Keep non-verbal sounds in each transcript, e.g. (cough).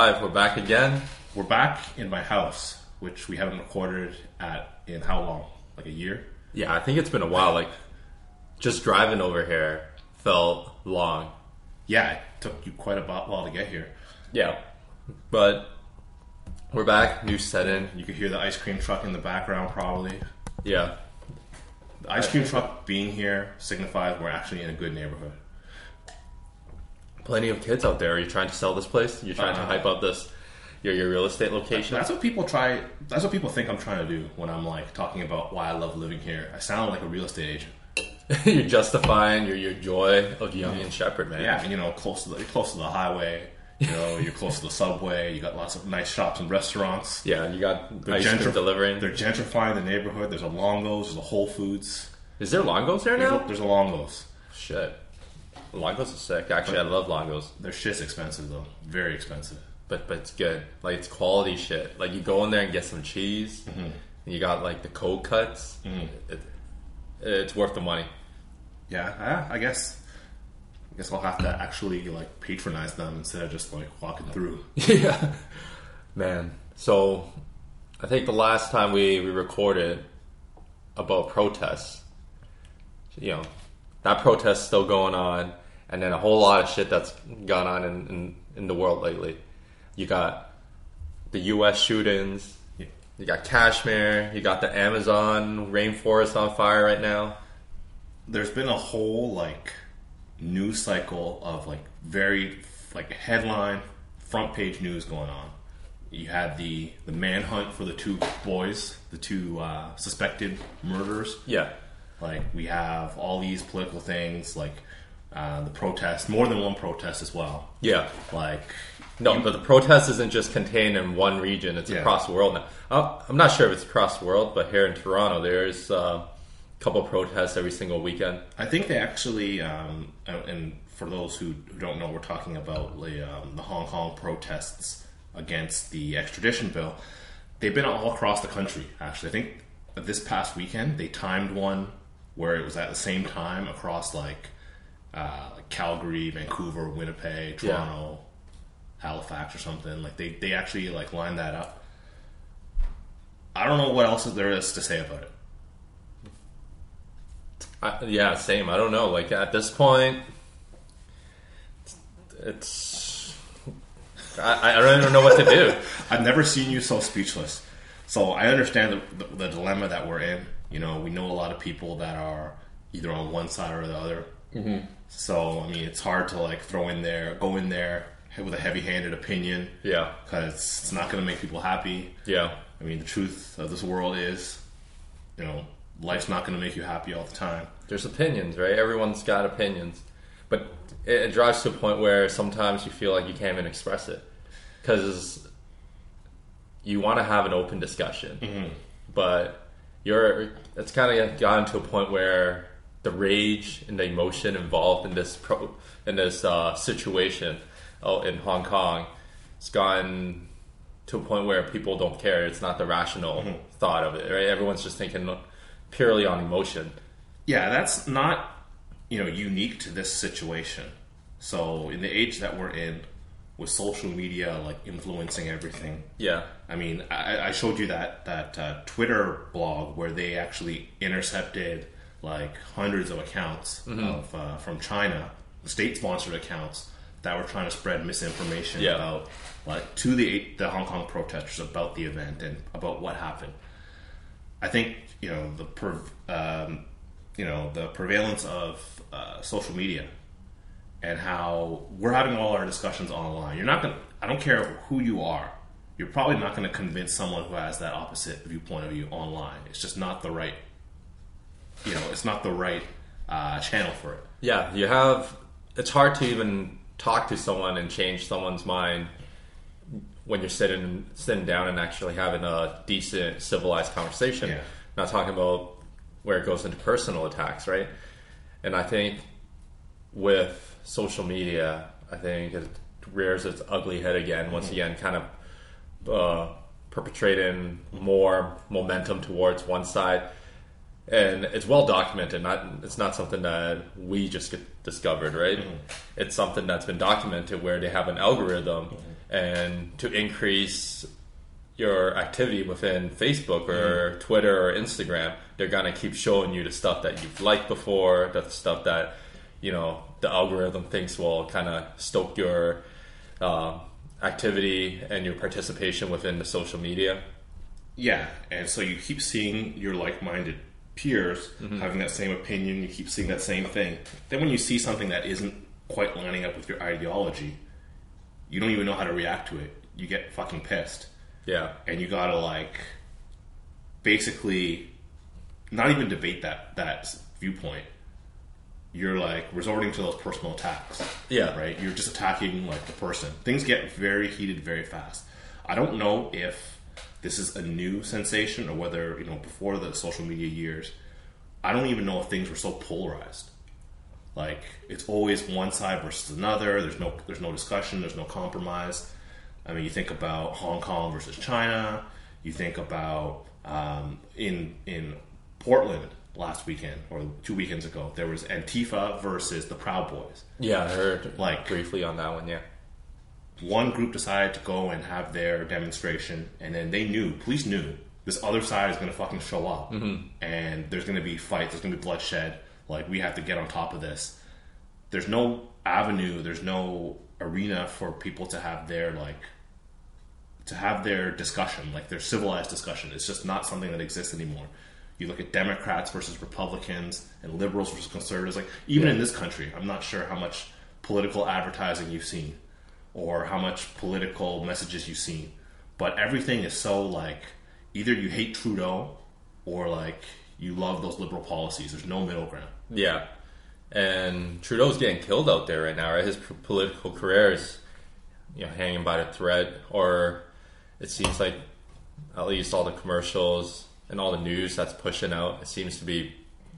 live. We're back again. We're back in my house, which we haven't recorded at in how long? Like a year? Yeah, I think it's been a while. Like, just driving over here felt long. Yeah, it took you quite a while to get here. Yeah, but we're back. New set in. You could hear the ice cream truck in the background, probably. Yeah, The ice cream truck being here signifies we're actually in a good neighborhood. Plenty of kids out there. You're you trying to sell this place? You're trying to Uh, hype up this your your real estate location. That's what people try. That's what people think I'm trying to do when I'm like talking about why I love living here. I sound like a real estate agent. (laughs) you're justifying your your joy of Yonge and Sheppard, man. Yeah, you know, close to the close to the highway. You know, (laughs) you're close to the subway. You got lots of nice shops and restaurants. yeah. And you got They're ice cream delivering. They're gentrifying the neighborhood. There's a Longos. There's a Whole Foods. Is there Longos there There's now? a, there's a Longos. Shit, Longos is sick. Actually, I love Longos. Their shit's expensive though. Very expensive. but but it's good. Like it's quality shit. Like you go in there and get some cheese, Mm-hmm. and you got like the cold cuts. It, it's worth the money. Yeah, I, I guess. I guess I'll have to actually like patronize them instead of just like walking through. (laughs) yeah, man. So I think the last time we we recorded about protests, you know, that protest's still going on, and then a whole lot of shit that's gone on in in, in the world lately. You got the U.S. shootings. Yeah. You got Kashmir. You got the Amazon rainforest on fire right now. There's been a whole like news cycle of like very like headline front page news going on. You had the the manhunt for the two boys, the two uh, suspected murderers. Yeah, Like we have all these political things, like uh, the protest, more than one protest as well. yeah. Like No, but the protest isn't just contained in one region; it's Yeah. across the world now. Uh, I'm not sure if it's across the world, but here in Toronto, there's uh, a couple protests every single weekend. I think they actually, um, and- and for those who, who don't know, we're talking about the, um, the Hong Kong protests against the extradition bill. They've been all across the country, actually. I think this past weekend they timed one where it was at the same time across like, uh, like Calgary, Vancouver, Winnipeg, Toronto, Halifax, or something. Like they, they actually like lined that up. I don't know what else there is to say about it. I, yeah, same. I don't know. Like at this point, it's I, I don't know what to do. (laughs) I've never seen you so speechless. So I understand the, the, the dilemma that we're in. You know, we know a lot of people that are either on one side or the other. Mm-hmm. So I mean, it's hard to like throw in there, go in there with a heavy-handed opinion. Yeah, because it's not going to make people happy. yeah, I mean, the truth of this world is, you know, life's not going to make you happy all the time. there's opinions, right? Everyone's got opinions, but it, it drives to a point where sometimes you feel like you can't even express it. Because you want to have an open discussion, mm-hmm. but you're it's kind of gotten to a point where the rage and the emotion involved in this pro, in this uh, situation oh, in Hong Kong it's gone to a point where people don't care. It's not the rational thought of it, right? Everyone's just thinking purely on emotion. Yeah, that's not you know unique to this situation. So in the age that we're in, with social media like influencing everything, Yeah, I mean, I, I showed you that that uh, Twitter blog where they actually intercepted like hundreds of accounts of uh, from China, state-sponsored accounts that were trying to spread misinformation Yeah. about like to the the Hong Kong protesters about the event and about what happened. I think you know the per, um, you know the prevalence of uh, social media and how we're having all our discussions online. You're not going to, I don't care who you are, you're probably not going to convince someone who has that opposite viewpoint of you online. It's just not the right, you know, it's not the right uh, channel for it. yeah. You have. It's hard to even talk to someone and change someone's mind when you're sitting sitting down and actually having a decent, civilized conversation. Yeah. Not talking about where it goes into personal attacks, right? And I think with social media, I think it rears its ugly head again. Once again, kind of uh, perpetrating more momentum towards one side, and it's well documented. Not it's not something that we just get discovered, right? Mm-hmm. It's something that's been documented where they have an algorithm mm-hmm. and to increase your activity within Facebook or mm-hmm. Twitter or Instagram, they're gonna keep showing you the stuff that you've liked before, the stuff that you know the algorithm thinks will kind of stoke your uh, activity and your participation within the social media. Yeah, and so you keep seeing your like-minded peers mm-hmm. having that same opinion. You keep seeing that same thing. Then when you see something that isn't quite lining up with your ideology, you don't even know how to react to it. You get fucking pissed, Yeah, and you gotta like basically not even debate that that viewpoint. You're like resorting to those personal attacks. Yeah. right. You're just attacking like the person. Things get very heated very fast. I don't know if this is a new sensation or whether you know before the social media years. I don't even know if things were so polarized. Like it's always one side versus another. There's no there's no discussion. There's no compromise. I mean, you think about Hong Kong versus China. You think about um, in in Portland last weekend or two weekends ago. There was Antifa versus the Proud Boys. yeah, I heard Like- briefly on that one. Yeah, One group decided to go and have their demonstration, and then they knew, police knew, this other side is going to fucking show up, mm-hmm. and there's going to be fights, there's going to be bloodshed. Like we have to get on top of this. There's no avenue, there's no arena for people to have their like to have their discussion, like their civilized discussion. It's just not something that exists anymore. You look at Democrats versus Republicans and liberals versus conservatives. Like even in this country, I'm not sure how much political advertising you've seen or how much political messages you've seen, but everything is so like either you hate Trudeau or like you love those liberal policies. There's no middle ground. yeah. And Trudeau's getting killed out there right now. Right, his p- political career is you know hanging by a thread, or it seems like at least all the commercials and all the news that's pushing out, it seems to be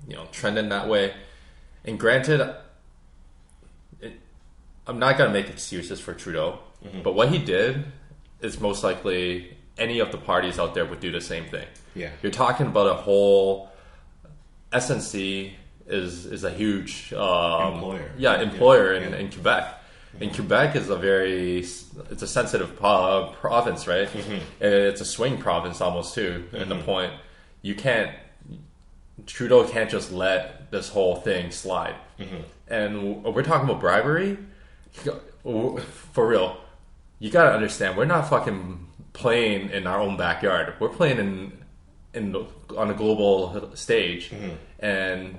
you know trending that way. And granted, I'm not gonna make excuses for Trudeau, but what he did is most likely any of the parties out there would do the same thing. Yeah. You're talking about a whole SNC is is a huge um, Employer. Yeah, employer Yeah. in, in Quebec. And Quebec is a very it's a sensitive province, right? Mm-hmm. And It's a swing province almost too. And the point you can't Trudeau can't just let this whole thing slide. Mm-hmm. And we're talking about bribery. For real, you gotta understand. We're not fucking playing in our own backyard. We're playing in in on a global stage. Mm-hmm. And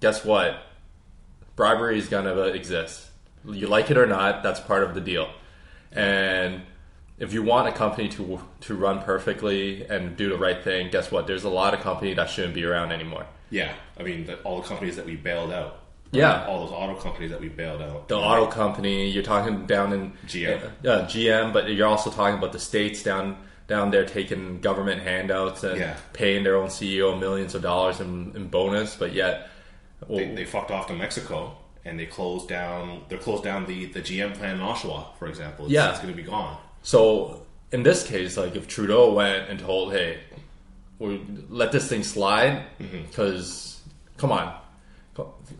guess what? Bribery is gonna exist. You like it or not, that's part of the deal. And if you want a company to to run perfectly and do the right thing, guess what? There's a lot of company that shouldn't be around anymore. Yeah, I mean the, all the companies that we bailed out. Yeah. all those auto companies that we bailed out. the auto company. You're talking down in GM. uh, GM, but you're also talking about the states down down there taking government handouts and Yeah. paying their own CEO millions of dollars in, in bonus, but yet, well, they, they fucked off to Mexico and they closed down. They closed down the, the GM plant in Oshawa, for example. It's, Yeah. it's going to be gone. so in this case, like if Trudeau went and told, "Hey, we let this thing slide," because come on,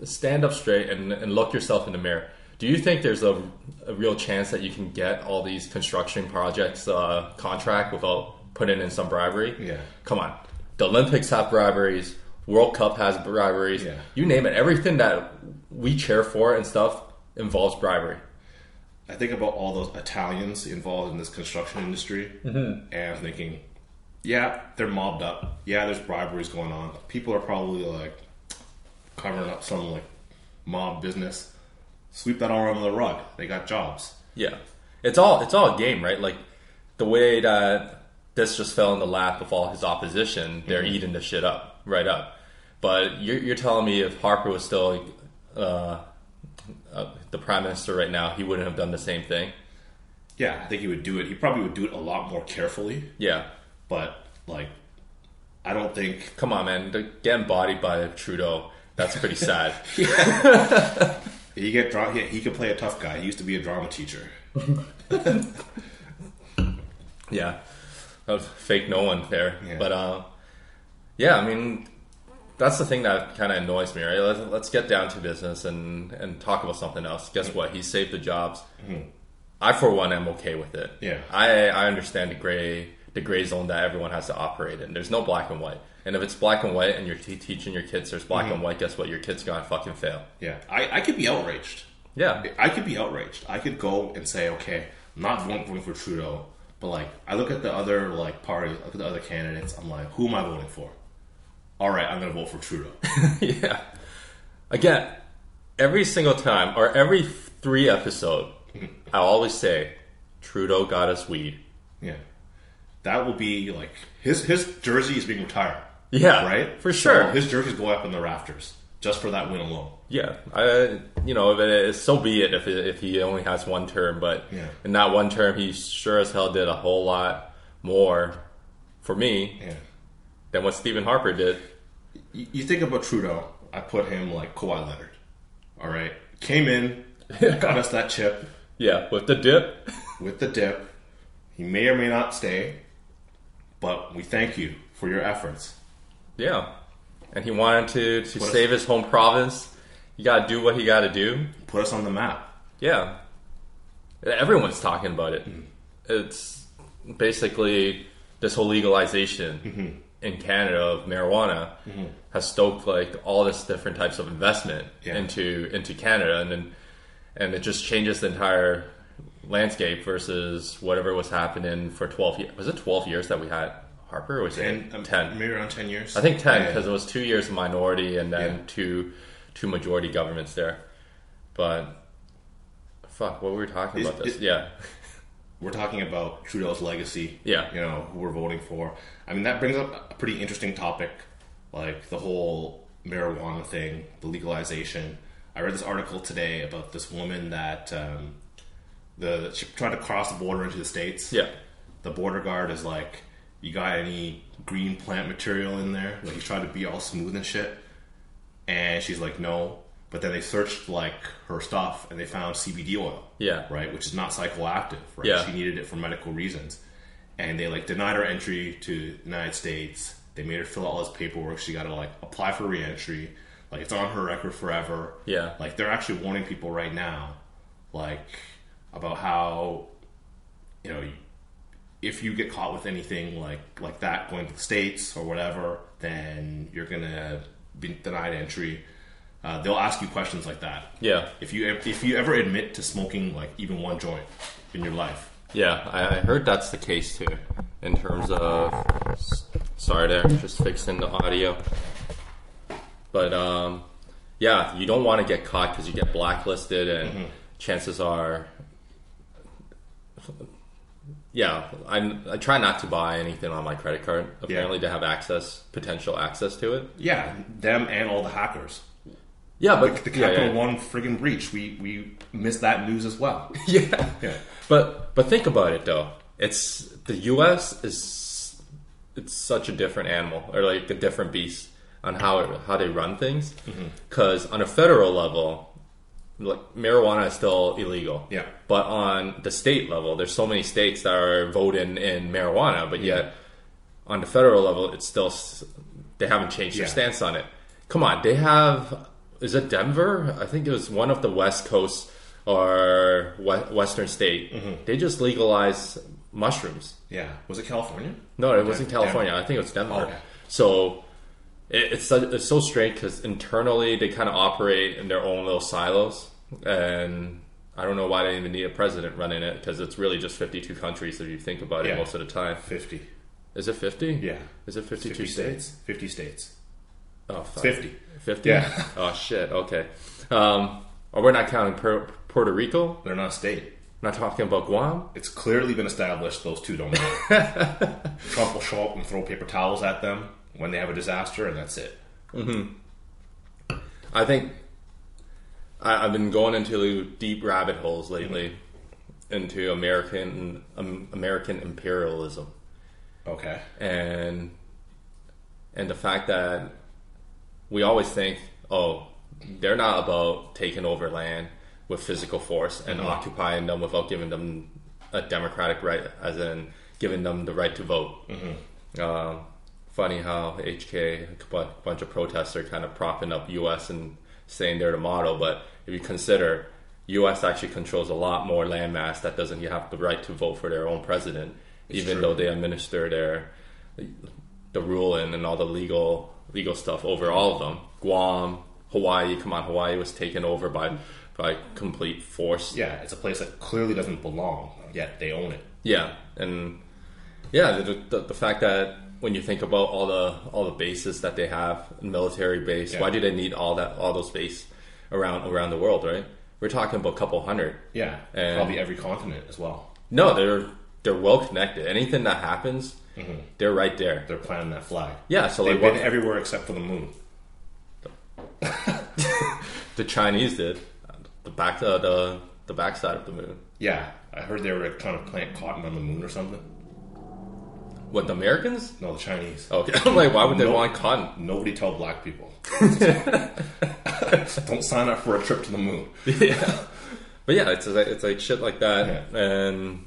stand up straight and, and look yourself in the mirror. Do you think there's a, a real chance that you can get all these construction projects uh, contract without putting in some bribery? Yeah. Come on. The Olympics have briberies. World Cup has briberies. Yeah. You name it. Everything that we cheer for and stuff involves bribery. I think about all those Italians involved in this construction industry, Mm-hmm. and I'm thinking, yeah, they're mobbed up. Yeah, there's briberies going on. People are probably like covering up some like mob business. Sweep that all under the rug. They got jobs. Yeah, it's all it's all a game, right? Like the way that this just fell in the lap of all his opposition, they're eating the shit up, right up. But you're, you're telling me if Harper was still uh, uh, the prime minister right now, he wouldn't have done the same thing? Yeah, I think he would do it. He probably would do it a lot more carefully, Yeah, but like, I don't think come on, man, get embodied by Trudeau. That's pretty sad. (laughs) he get dra- he, he could play a tough guy. He used to be a drama teacher. (laughs) Yeah, that was fake no one there. Yeah. But uh, yeah, I mean, that's the thing that kind of annoys me, right? Let's, let's get down to business and and talk about something else. Guess what? He saved the jobs. I for one am okay with it. Yeah. I I understand the gray the gray zone that everyone has to operate in. There's no black and white. And if it's black and white and you're te- teaching your kids there's black mm-hmm. and white, guess what? Your kid's gonna fucking fail. Yeah, I, I could be outraged. Yeah. I could be outraged. I could go and say, okay, I'm not voting for Trudeau, but like I look at the other like party, look at the other candidates. I'm like, who am I voting for? All right, I'm gonna vote for Trudeau. (laughs) yeah. Again, every single time or every three episode, mm-hmm. I always say Trudeau got us weed. yeah, that will be like his his jersey is being retired. Yeah, right for So sure. his jersey's going up in the rafters just for that win alone. Yeah, I, you know, if it, so be it if it, if he only has one term, but Yeah. in that one term, he sure as hell did a whole lot more for me Yeah, than what Stephen Harper did. you, you think about Trudeau. I put him like Kawhi Leonard. All right, came in, (laughs) got us that chip Yeah, with the dip. with the dip. He may or may not stay, but we thank you for your efforts. Yeah, and he wanted to to save his home province. You got to do what he got to do. Put us on the map. Yeah, everyone's talking about it. Mm-hmm. It's basically this whole legalization mm-hmm. in Canada of marijuana mm-hmm. has stoked like all this different types of investment Yeah. into into Canada, and then and it just changes the entire landscape versus whatever was happening for twelve years. Was it twelve years that we had Harper? Or was it And um, ten? maybe around ten years. I think ten Yeah. because it was two years of minority and then Yeah. two two majority governments there. But fuck, what were we talking Is- about this? is- yeah, (laughs) we're talking about Trudeau's legacy. Yeah. You know, who we're voting for. I mean, that brings up a pretty interesting topic, like the whole marijuana thing, the legalization. I read this article today about this woman that um, the she tried to cross the border into the states. yeah, The border guard is like, "You got any green plant material in there?" Like he's trying to be all smooth and shit, and she's like, "No." But then they searched like her stuff and they found CBD oil yeah, right, which is not psychoactive, right? Yeah. She needed it for medical reasons. And they like denied her entry to the United States. They made her fill out all this paperwork. She got to like apply for reentry. Like it's on her record forever. Yeah. Like they're actually warning people right now, like about how, you know, if you get caught with anything like like that going to the states or whatever, then you're gonna be denied entry. Uh, they'll ask you questions like that. yeah, If you if you ever admit to smoking like even one joint in your life, yeah. I, I heard that's the case too, in terms of. Sorry, there, just fixing the audio. But um, yeah, you don't want to get caught because you get blacklisted, and chances are. Yeah, I I try not to buy anything on my credit card. Apparently, to have access, potential access to it. yeah, them and all the hackers. Yeah, but The yeah, Capital yeah. One friggin' breach, we we missed that news as well. (laughs) yeah. Yeah, But but think about it though. It's the U.S. is it's such a different animal or like a different beast on how it, how they run things. Mm-hmm. Because on a federal level, like marijuana is still illegal. Yeah. But on the state level, there's so many states that are voting in marijuana, but yet on the federal level, it's still they haven't changed their Yeah. stance on it. Come on, they have. Is it Denver? I think it was one of the West Coast or Western state. Mm-hmm. They just legalized mushrooms. yeah. Was it California? No, it wasn't Denver. California. I think it was Denver. Okay. So it's so, it's so strange because internally they kind of operate in their own little silos, and I don't know why they even need a president running it because it's really just fifty two countries if you think about Yeah. it most of the time. Fifty. Is it fifty? Yeah. Is it fifty two Fifty states? states. Fifty states. Oh, fuck. Fifty. 50? Yeah. Oh, shit. Okay. Um, oh, we're not counting per- Puerto Rico? They're not a state. Not talking about Guam? It's clearly been established those two don't matter. (laughs) Trump will show up and throw paper towels at them when they have a disaster, and that's it. I think I, I've been going into deep rabbit holes lately into American um, American imperialism Okay. and and the fact that we always think, oh, they're not about taking over land with physical force and occupying them without giving them a democratic right, as in giving them the right to vote. Um, funny how HK, a bunch of protesters, are kind of propping up U.S. and saying they're the model, but if you consider U.S. actually controls a lot more landmass that doesn't have the right to vote for their own president, even true. though they administer their the ruling and all the legal legal stuff over all of them. Guam, Hawaii, come on, Hawaii was taken over by by complete force. Yeah, it's a place that clearly doesn't belong, yet they own it. Yeah, and yeah, the, the, the fact that when you think about all the all the bases that they have, military base, Yeah. why do they need all that all those bases around around the world? Right, we're talking about a couple hundred. Yeah, And- probably every continent as well. No, they're they're well connected. Anything that happens, they're right there. They're planting that flag. Yeah, so They've like been what everywhere except for the moon. (laughs) the Chinese did, the back uh, the the backside of the moon. Yeah, I heard they were trying to plant cotton on the moon or something. What the Americans? No, the Chinese. Okay, (laughs) I'm like, why would they No. want cotton? Nobody tell black people. (laughs) (laughs) Don't sign up for a trip to the moon. yeah. But yeah, it's like, it's like shit like that, Yeah. and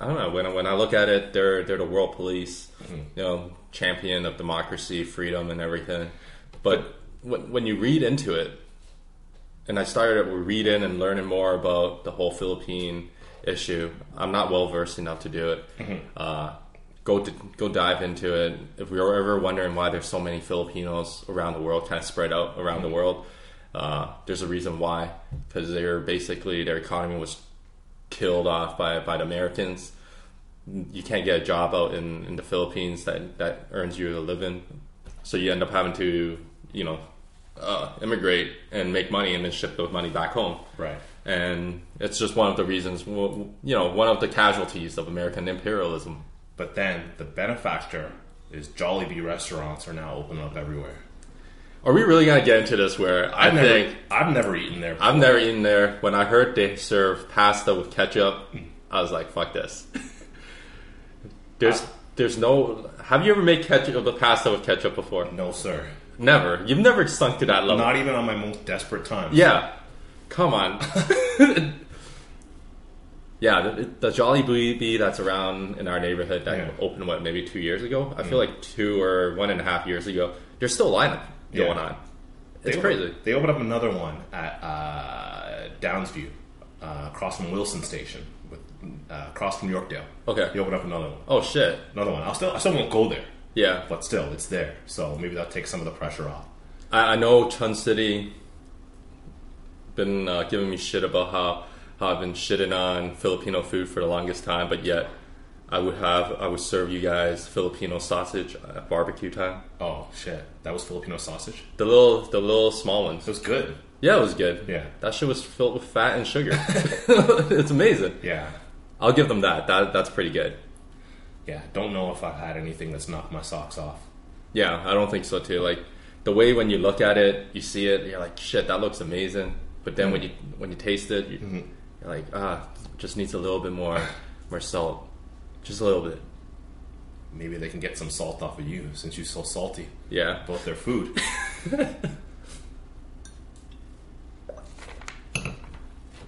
I don't know. When I, when I look at it, they're they're the world police, Mm-hmm. you know, champion of democracy, freedom, and everything. But when when you read into it, and I started reading and learning more about the whole Philippine issue. I'm not well versed enough to do it. Mm-hmm. Uh, go to, go dive into it. If we were ever wondering why there's so many Filipinos around the world, kind of spread out around the world, uh, there's a reason why. Because they're basically their economy was killed off by by the Americans. You can't get a job out in, in the Philippines that that earns you a living, so you end up having to you know uh, immigrate and make money and then ship the money back home Right. And it's just one of the reasons you know one of the casualties of american imperialism But then the benefactor is Jollibee restaurants are now open up everywhere. are we really going to get into this where i I've never, think I've never eaten there. i've never eaten there when i heard they serve pasta with ketchup mm. i was like fuck this (laughs) there's there's no have you ever made ketchup the pasta with ketchup before No, sir. never you've never sunk to that level Not even on my most desperate times. Yeah, come on. (laughs) yeah, the, the Jollibee that's around in our neighborhood that Yeah. opened what maybe two years ago. I feel like two or one and a half years ago. There's still a lineup Yeah. going on. It's They crazy. Opened, they opened up another one at uh, Downsview, uh, across from Wilson Station, with, uh, across from Yorkdale. Okay. They opened up another one. Oh shit. Another one. I'll still, I still won't go there, Yeah, but still, it's there. So maybe that'll take some of the pressure off. I, I know Chun City been uh, giving me shit about how how I've been shitting on Filipino food for the longest time, but yet I would have I would serve you guys Filipino sausage at barbecue time. Oh shit, that was Filipino sausage. The little the little small ones. It was good. Yeah, it was good. Yeah. That shit was filled with fat and sugar. (laughs) (laughs) it's amazing. Yeah, I'll give them that. That that's pretty good. yeah. Don't know if I've had anything that's knocked my socks off. Yeah, I don't think so too. Like the way when you look at it, you see it, you're like, shit, that looks amazing. But then when you when you taste it, you, you're like, ah, just needs a little bit more more salt, just a little bit. Maybe they can get some salt off of you since you're so salty Yeah. both their food. (laughs)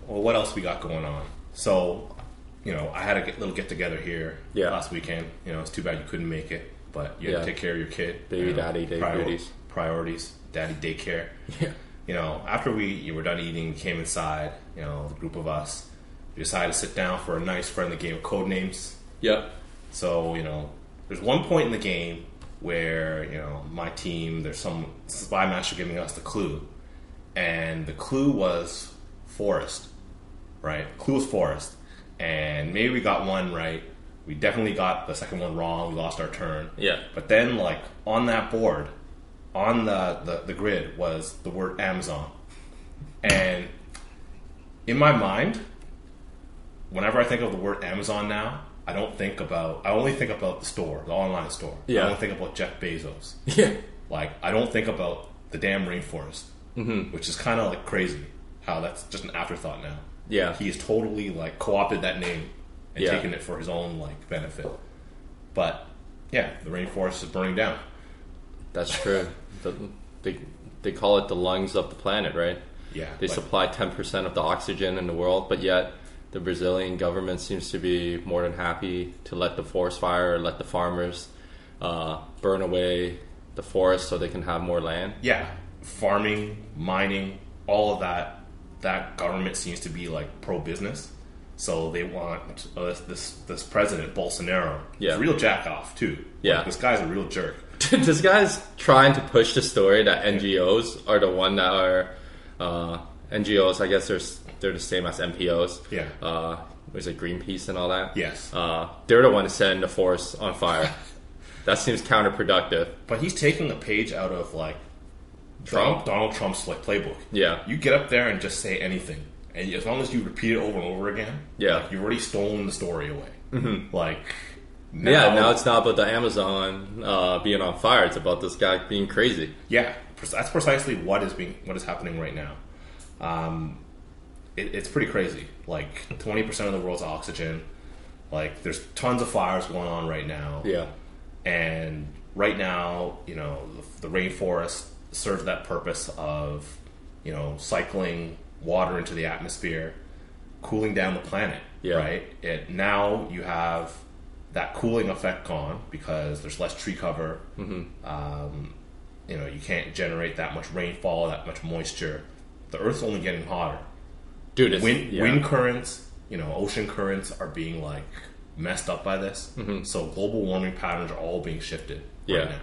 well, what else we got going on? So, you know, I had a little get together here Yeah. last weekend. You know, it's too bad you couldn't make it, but you had Yeah. to take care of your kid. Baby you know, daddy day duties. Priorities, daddy daycare. (laughs) Yeah. You know, after we you were done eating, came inside. You know, the group of us, we decided to sit down for a nice friendly game of code names. Yep. So, you know, there's one point in the game where, you know, my team, there's some spy master giving us the clue. And the clue was forest, right? Clue was forest. And maybe we got one right. We definitely got the second one wrong. We lost our turn. Yeah. But then, like, on that board, on the, the, the grid was the word Amazon. And in my mind, whenever I think of the word Amazon now, I don't think about, I only think about the store, the online store. Yeah. I don't think about Jeff Bezos. (laughs) Yeah. Like, I don't think about the damn rainforest, Mm-hmm. which is kind of like crazy how that's just an afterthought now. Yeah. He's totally like co opted that name and Yeah. taken it for his own like benefit. But yeah, the rainforest is burning down. That's true. The, they they call it the lungs of the planet, right? Yeah. They supply 10% of the oxygen in the world, but yet the Brazilian government seems to be more than happy to let the forest fire, let the farmers uh, burn away the forest so they can have more land. yeah, farming, mining, all of that that government seems to be like pro business. So they want uh, this, this this president Bolsonaro. Yeah. He's a real jack off too. Yeah. Like, this guy's a real jerk. (laughs) this guy's trying to push the story that NGOs are the one that are uh, NGOs. I guess they're they're the same as NPOs. Yeah. Uh, was it Greenpeace and all that? Yes. Uh, they're the one setting the forest on fire. (laughs) that seems counterproductive. But he's taking a page out of like Trump? Donald, Donald Trump's like playbook. Yeah. You get up there and just say anything, and as long as you repeat it over and over again, Yeah. like, you've already stolen the story away. Mm-hmm. Like, Yeah. Now it's not about the Amazon uh, being on fire. It's about this guy being crazy. yeah, that's precisely what is being what is happening right now. Um, it, it's pretty crazy. Like twenty percent of the world's oxygen. Like there's tons of fires going on right now. Yeah. and right now, you know, the, the rainforest serves that purpose of, you know, cycling water into the atmosphere, cooling down the planet. Yeah. Right. It now you have that cooling effect gone because there's less tree cover. Mm-hmm. Um, you know, you can't generate that much rainfall, that much moisture. The Earth's only getting hotter. Dude, it's, Wind, yeah. wind currents, you know, ocean currents are being like messed up by this. So global warming patterns are all being shifted Mm-hmm. Yeah. right now,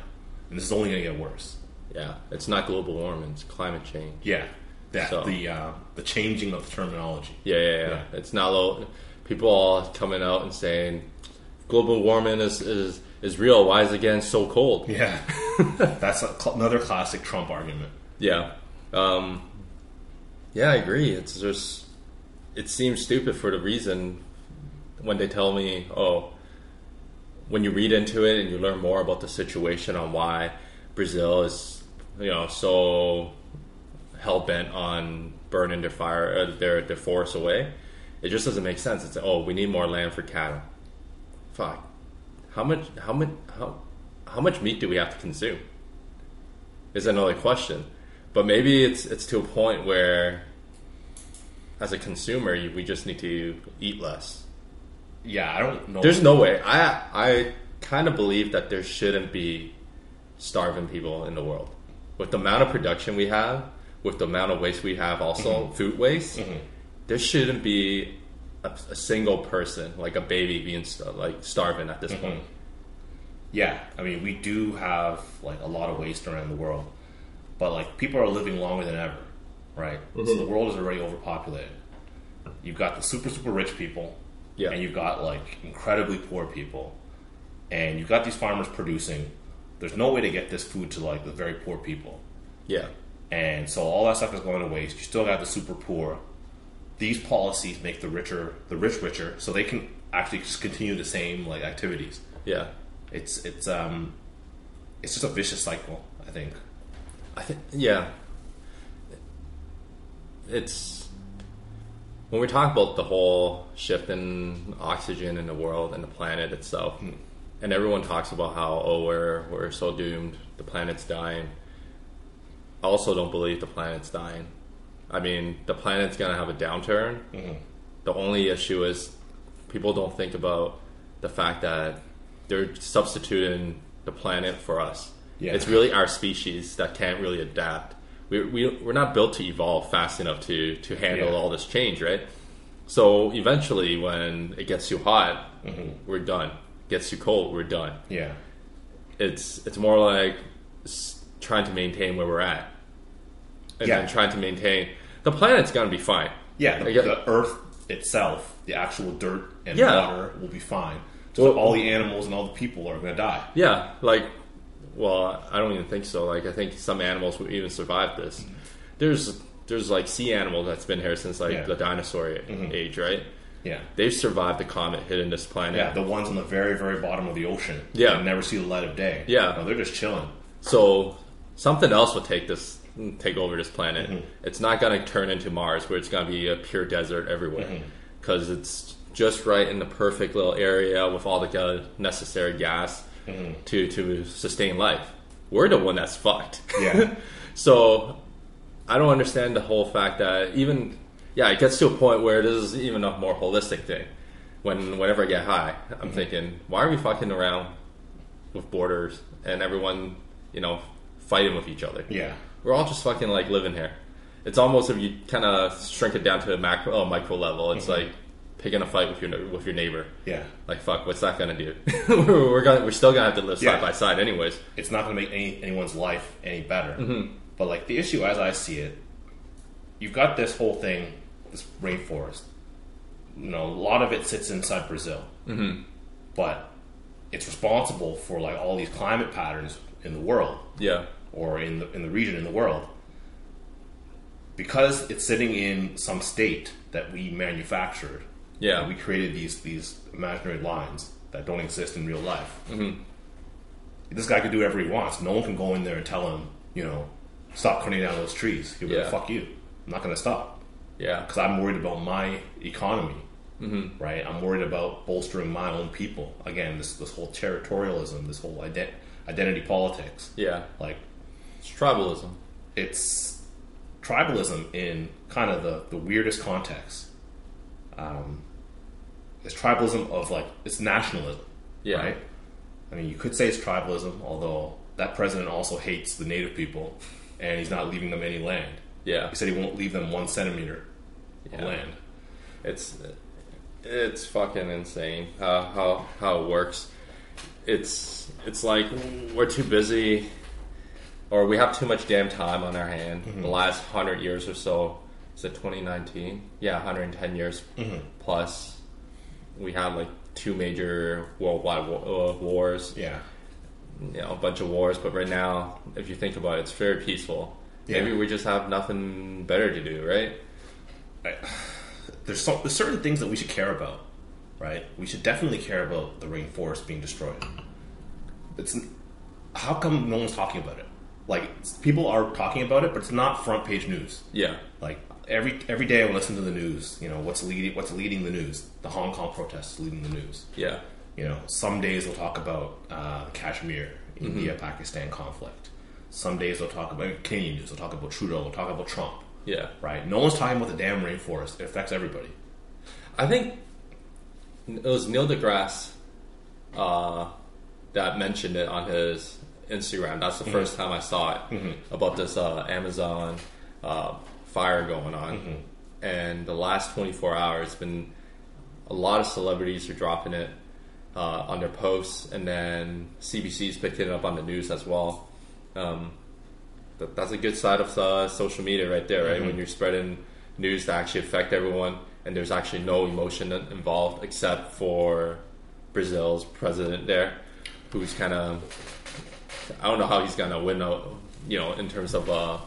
and this is only going to get worse. Yeah. It's not global warming. It's climate change. Yeah, that So- the uh, the changing of the terminology. Yeah, yeah, yeah. Yeah. It's not low. People all coming out and saying global warming is is, is real. Why is it getting so cold? Yeah, (laughs) that's a, cl- another classic Trump argument. Yeah. Um, yeah, I agree. It's just it seems stupid for the reason when they tell me, oh, when you read into it and you learn more about the situation on why Brazil is, you know, so hell bent on burning their fire, uh, their their forests away, it just doesn't make sense. It's oh, we need more land for cattle. Fuck. How much? How much? How how much meat do we have to consume? Is another question. But maybe it's it's to a point where, as a consumer, we just need to eat less. Yeah, I don't know. There's no way. I I kind of believe that there shouldn't be starving people in the world. With the amount of production we have, with the amount of waste we have, also mm-hmm. food waste, mm-hmm. there shouldn't be a, a single person, like a baby, being like starving at this mm-hmm. point. Yeah, I mean, we do have like a lot of waste around the world, but like people are living longer than ever, right? So mm-hmm. the world is already overpopulated. You've got the super super rich people, Yeah. and you've got like incredibly poor people, and you've got these farmers producing. There's no way to get this food to like the very poor people, Yeah, and so all that stuff is going to waste. You still got the super poor. These policies make the richer, the rich richer, so they can actually just continue the same like activities yeah. it's it's um it's just a vicious cycle i think I think yeah. It's when we talk about the whole shift in oxygen in the world and the planet itself, and everyone talks about how oh we're we're so doomed, the planet's dying. I also don't believe the planet's dying. I mean, the planet's gonna have a downturn. Mm-hmm. The only issue is people don't think about the fact that they're substituting the planet for us. Yeah. It's really our species that can't really adapt. We, we, we're not built to evolve fast enough to, to handle Yeah. all this change, right? So eventually, when it gets too hot, mm-hmm. we're done. Gets too cold, we're done. yeah It's it's more like trying to maintain where we're at, and Yeah. then trying to maintain the planet's gonna be fine. yeah the, I uh, the earth itself the actual dirt and Yeah. water will be fine so Well- all the animals and all the people are going to die Yeah, like, well, I don't even think so. Like, I think some animals will even survive this. Mm-hmm. There's there's like sea animals that's been here since like Yeah. the dinosaur mm-hmm. age, right? yeah They've survived the comet hitting this planet. yeah the ones on the very very bottom of the ocean Yeah. that never see the light of day Yeah. no, they're just chilling So something else will take this take over this planet. Mm-hmm. It's not going to turn into Mars where it's going to be a pure desert everywhere Mm-hmm. because it's just right in the perfect little area with all the necessary gas Mm-hmm. to to sustain life. We're the one that's fucked. Yeah. (laughs) so I don't understand the whole fact that even yeah, it gets to a point where this is even a more holistic thing. When whenever I get high, I'm Mm-hmm. thinking, why are we fucking around with borders and everyone, you know, fighting with each other? yeah We're all just fucking like living here. it's almost if you kind of shrink it down to a macro, oh, micro level. It's like picking a fight with your with your neighbor. Yeah. Like fuck, what's that gonna do? we're, (laughs) we're gonna we're still gonna have to live Yeah. side by side, anyways. it's not to make any, anyone's life any better. But like the issue, as I see it, you've got this whole thing, this rainforest. You know, a lot of it sits inside Brazil, mm-hmm. but it's responsible for like all these climate patterns in the world Yeah, or in the in the region in the world. Because it's sitting in some state that we manufactured, yeah, we created these these imaginary lines that don't exist in real life. Mm-hmm. This guy can do whatever he wants. No one can go in there and tell him, you know, stop cutting down those trees. He'll be like, "Fuck you! I'm not going to stop yeah, because I'm worried about my economy." Mm-hmm. Right? I'm worried about bolstering my own people. Again, this this whole territorialism, this whole ident- identity politics. yeah. Like It's tribalism. it's tribalism in kind of the, the weirdest context. Um, it's tribalism of like it's nationalism, Yeah. right? I mean, you could say it's tribalism, although that president also hates the native people, and he's not leaving them any land. Yeah, He said he won't leave them one centimeter Yeah. of land. it's it's fucking insane how how how it works. It's it's like we're too busy, or we have too much damn time on our hand. The last hundred years or so, is it 2019? Yeah, 110 years plus. We had like two major worldwide uh, wars. Yeah, you know, a bunch of wars, but right now, if you think about it, it's very peaceful. Yeah. Maybe we just have nothing better to do, right? there's some, there's certain things that we should care about, right? We should definitely care about the rainforest being destroyed. It's how come no one's talking about it? Like people are talking about it, but it's not front page news. Yeah, Like every every day I listen to the news. You know what's leading what's leading the news? The Hong Kong protests leading the news. yeah, You know, some days they'll talk about uh, Kashmir, India Pakistan conflict. Some days they'll talk about Canadian news. They'll talk about Trudeau. They'll talk about Trump. yeah. Right? No one's talking about the damn rainforest. It affects everybody. I think it was Neil deGrasse uh, that mentioned it on his Instagram. That's the first time I saw it about this uh, Amazon uh, fire going on. And the last 24 hours, been a lot of celebrities are dropping it uh, on their posts, and then CBC's picking it up on the news as well. Um, that, that's a good side of uh, social media right there, right? When you're spreading news that actually affect everyone, and there's actually no emotion involved except for Brazil's president there, who's kind of I don't know how he's gonna win, a, you know, in terms of uh,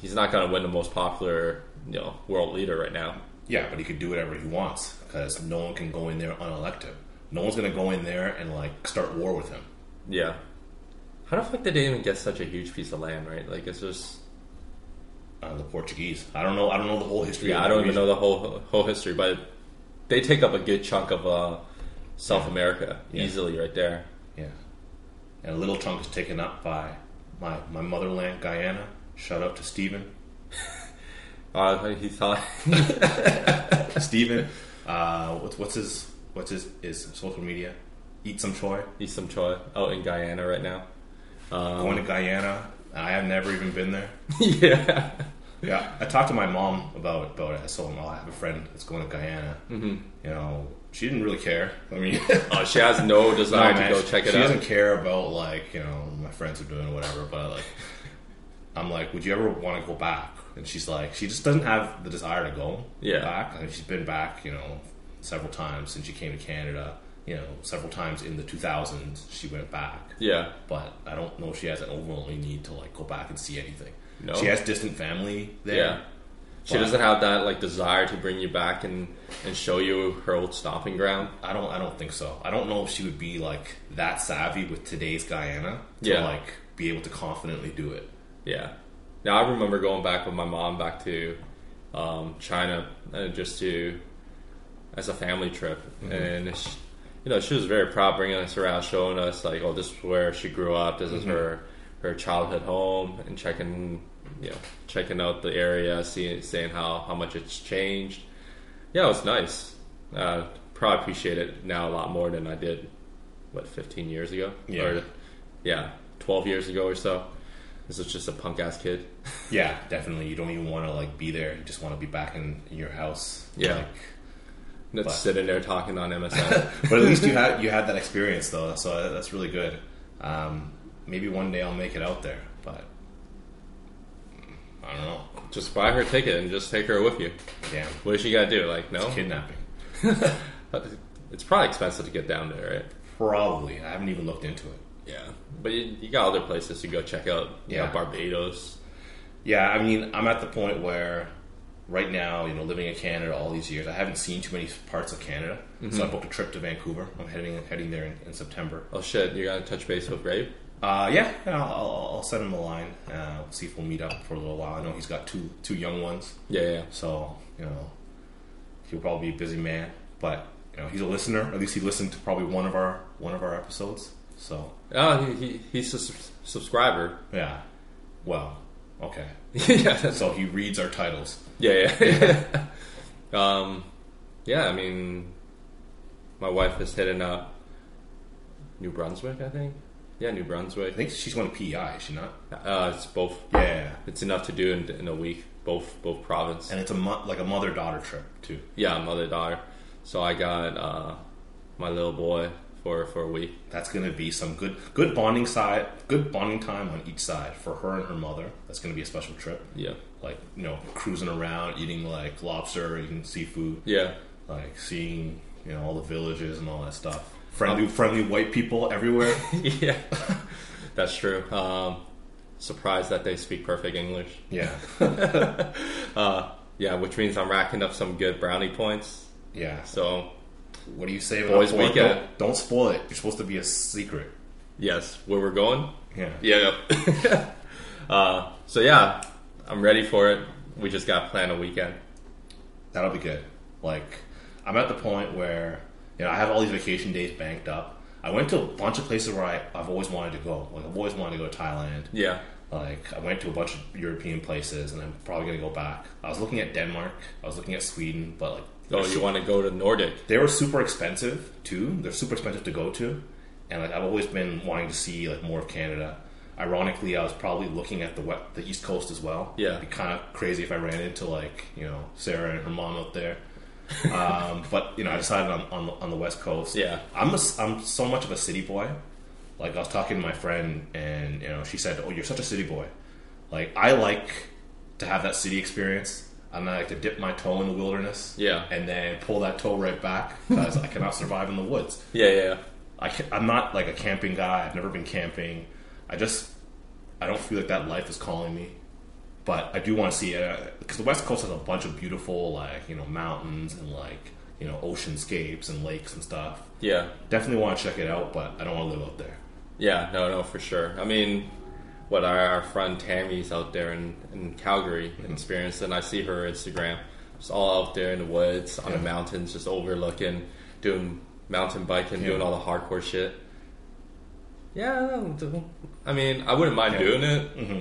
he's not gonna win the most popular, you know, world leader right now. Yeah, but he could do whatever he wants because no one can go in there unelected. No one's gonna go in there and like start war with him. Yeah. How the fuck did they even get such a huge piece of land, right? Like it's just Uh, the Portuguese. I don't know. I don't know the whole history. yeah, I don't even know the whole whole history, but they take up a good chunk of uh, South America Yeah. easily right there. And a little chunk is taken up by my my motherland, Guyana. Shout out to Stephen. Uh, (laughs) he thought (laughs) Stephen, uh, what's what's his what's his his social media? Eat some choy. Eat some choy out in Guyana right now. Um, Going to Guyana. I have never even been there. (laughs) yeah, Yeah, I talked to my mom about about it. I told him, "Oh, I have a friend that's going to Guyana." Mm-hmm. You know, she didn't really care. I mean, (laughs) oh, she has no (laughs) desire No, man, to go she- check it she out. She doesn't care about like you know my friends are doing whatever, but like I'm like, would you ever want to go back? And she's like, she just doesn't have the desire to go Yeah. back. I mean, she's been back, you know, several times since she came to Canada. You know, several times in the 2000s she went back, Yeah, but I don't know if she has an overwhelming need to like go back and see anything. No. She has distant family there. yeah. She But- doesn't have that like desire to bring you back and and show you her old stomping ground. I don't. I don't think so. I don't know if she would be like that savvy with today's Guyana to Yeah. like be able to confidently do it. Yeah. Now I remember going back with my mom back to um, China uh, just to as a family trip, and she, you know she was very proud bringing us around, showing us like, oh, this is where she grew up. This is her her childhood home, and checking you know checking out the area, seeing saying how how much it's changed. Yeah, it was nice. Uh, probably appreciate it now a lot more than I did what 15 years ago. Yeah. Or, yeah, 12 years ago or so. This was just a punk ass kid. (laughs) Yeah, definitely. You don't even want to like be there. You just want to be back in, in your house. Yeah. Like, That's But- sitting there talking on MSN. (laughs) but at least you had you had that experience though, so that's really good. Um, maybe one day I'll make it out there, I don't know. just buy her a ticket and just take her with you. Damn, What does she got to do? Like, no? kidnapping. (laughs) It's probably expensive to get down there, right? Probably. I haven't even looked into it. Yeah. But you, you got other places to go check out. You Yeah. know, Barbados. Yeah, I mean, I'm at the point where right now, you know, living in Canada all these years, I haven't seen too many parts of Canada. So I mm-hmm. booked a trip to Vancouver. I'm heading heading there in, in September. Oh, shit. You're going to touch base with Rave? Uh, yeah, yeah I'll, I'll, send him a line. Uh, see if we'll meet up for a little while. I know he's got two two young ones, Yeah, yeah. so you know he'll probably be a busy man. But you know he's a listener. At least he listened to probably one of our one of our episodes. So Oh, he, he, he's a sus- subscriber. yeah, well, okay. (laughs) yeah, So he reads our titles. yeah, yeah. (laughs) um, yeah, I mean, my wife is hitting up New Brunswick, I think. Yeah, New Brunswick. I think she's going to PEI. Is she not? Uh, it's both. Yeah, It's enough to do in, in a week. Both both province. and it's a mo- like a mother daughter trip too. Yeah, mother daughter. So I got uh, my little boy for for a week. That's going to be some good good bonding side, good bonding time on each side for her and her mother. That's going to be a special trip. Yeah, Like you know, cruising around, eating like lobster, eating seafood, yeah, like seeing you know all the villages and all that stuff. Friendly, friendly white people everywhere. (laughs) yeah. That's true. Um, surprised that they speak perfect English. yeah, (laughs) Uh, yeah, which means I'm racking up some good brownie points. yeah. So What do you say? Boys' weekend. Don't, don't spoil it. You're supposed to be a secret. yes, where we're going. Yeah. Yeah. Yep. (laughs) uh, so yeah, I'm ready for it. We just got to plan a weekend. That'll be good. Like, I'm at the point where you know I have all these vacation days banked up. I went to a bunch of places where I, I've always wanted to go. Like, I've always wanted to go to Thailand. Yeah. Like, I went to a bunch of European places, and I'm probably gonna go back. I was looking at Denmark. I was looking at Sweden, but like, Oh, you want to go to Nordic? they were super expensive too. They're super expensive to go to, and like I've always been wanting to see like more of Canada. Ironically, I was probably looking at the west, the East Coast as well. Yeah. It'd be kind of crazy if I ran into like you know Sarah and her mom out there. Um, but you know, I decided on, on the- on the West Coast. Yeah. I'm a, I'm so much of a city boy. Like I was talking to my friend, and you know, she said, "Oh, you're such a city boy." Like I like to have that city experience. and I like to dip my toe in the wilderness. Yeah. and then pull that toe right back because I cannot survive in the woods. Yeah, yeah. I can, I'm not like a camping guy. I've never been camping. I just I don't feel like that life is calling me. But I do want to see it because the West Coast has a bunch of beautiful like you know mountains and like you know oceanscapes and lakes and stuff. Yeah. Definitely want to check it out, but I don't want to live out there. Yeah, no, no, for sure. I mean, what our, our friend Tammy's out there in, in Calgary experienced, and I see her Instagram. Just all out there in the woods, on the mountains, just overlooking, doing mountain biking, Yeah. doing all the hardcore shit. Yeah, I mean, I wouldn't mind Yeah. doing it hmm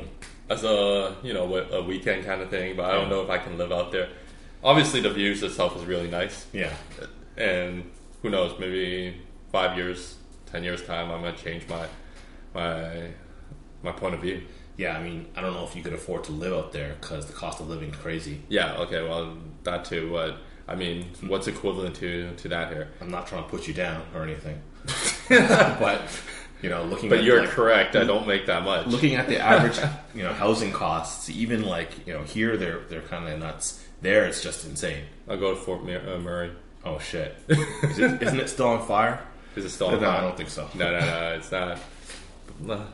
as a you know a weekend kind of thing, but I don't know if I can live out there. Obviously, the views itself is really nice, Yeah, and who knows, maybe five years, ten years time, I'm gonna change my my my point of view. yeah. I mean, I don't know if you could afford to live out there because the cost of living is crazy. Yeah, okay, well that too. But I mean, what's equivalent to to that here? I'm not trying to put you down or anything, (laughs) but you know, looking. But at, you're like, correct. I don't make that much. looking at the (laughs) average, you know, housing costs. Even like you know, here they're they're kind of nuts. There, it's just insane. I'll go to Fort Mur- uh, Murray. Oh shit! (laughs) Is it, isn't it still on fire? Is it still? on No, on I don't think so. No, no, no, it's not. Uh,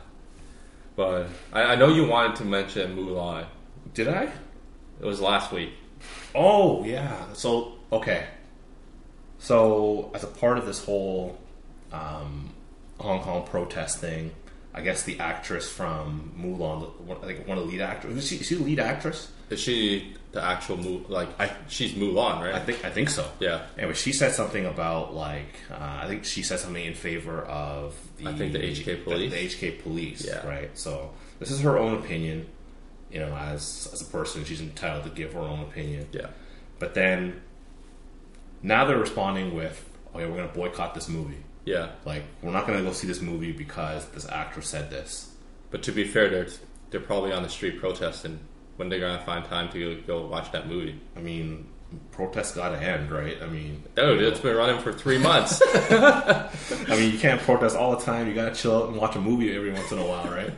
But I, I know you wanted to mention Mulan. Did I? It was last week. Oh yeah. So okay. So as a part of this whole um, Hong Kong protest thing, I guess the actress from Mulan, the- one- I think one of the lead actors, is she, is she the lead actress? Is she the actual Mu? Like I, she's Mulan, right? I think I think so. yeah. Anyway, she said something about like uh, I think she said something in favor of the I think the HK police. the, HK police, Yeah. right? So this is her own opinion. You know, as as a person, she's entitled to give her own opinion. Yeah. But then now they're responding with, "Okay, we're going to boycott this movie. Yeah. Like, we're not going to go see this movie because this actor said this." But to be fair, they're they're probably on the street protesting when they're gonna find time to go watch that movie. I mean, protests got to end, right? I mean, Dude, it's been running for three months. (laughs) (laughs) I mean, you can't protest all the time. You gotta chill out and watch a movie every once in a while, right?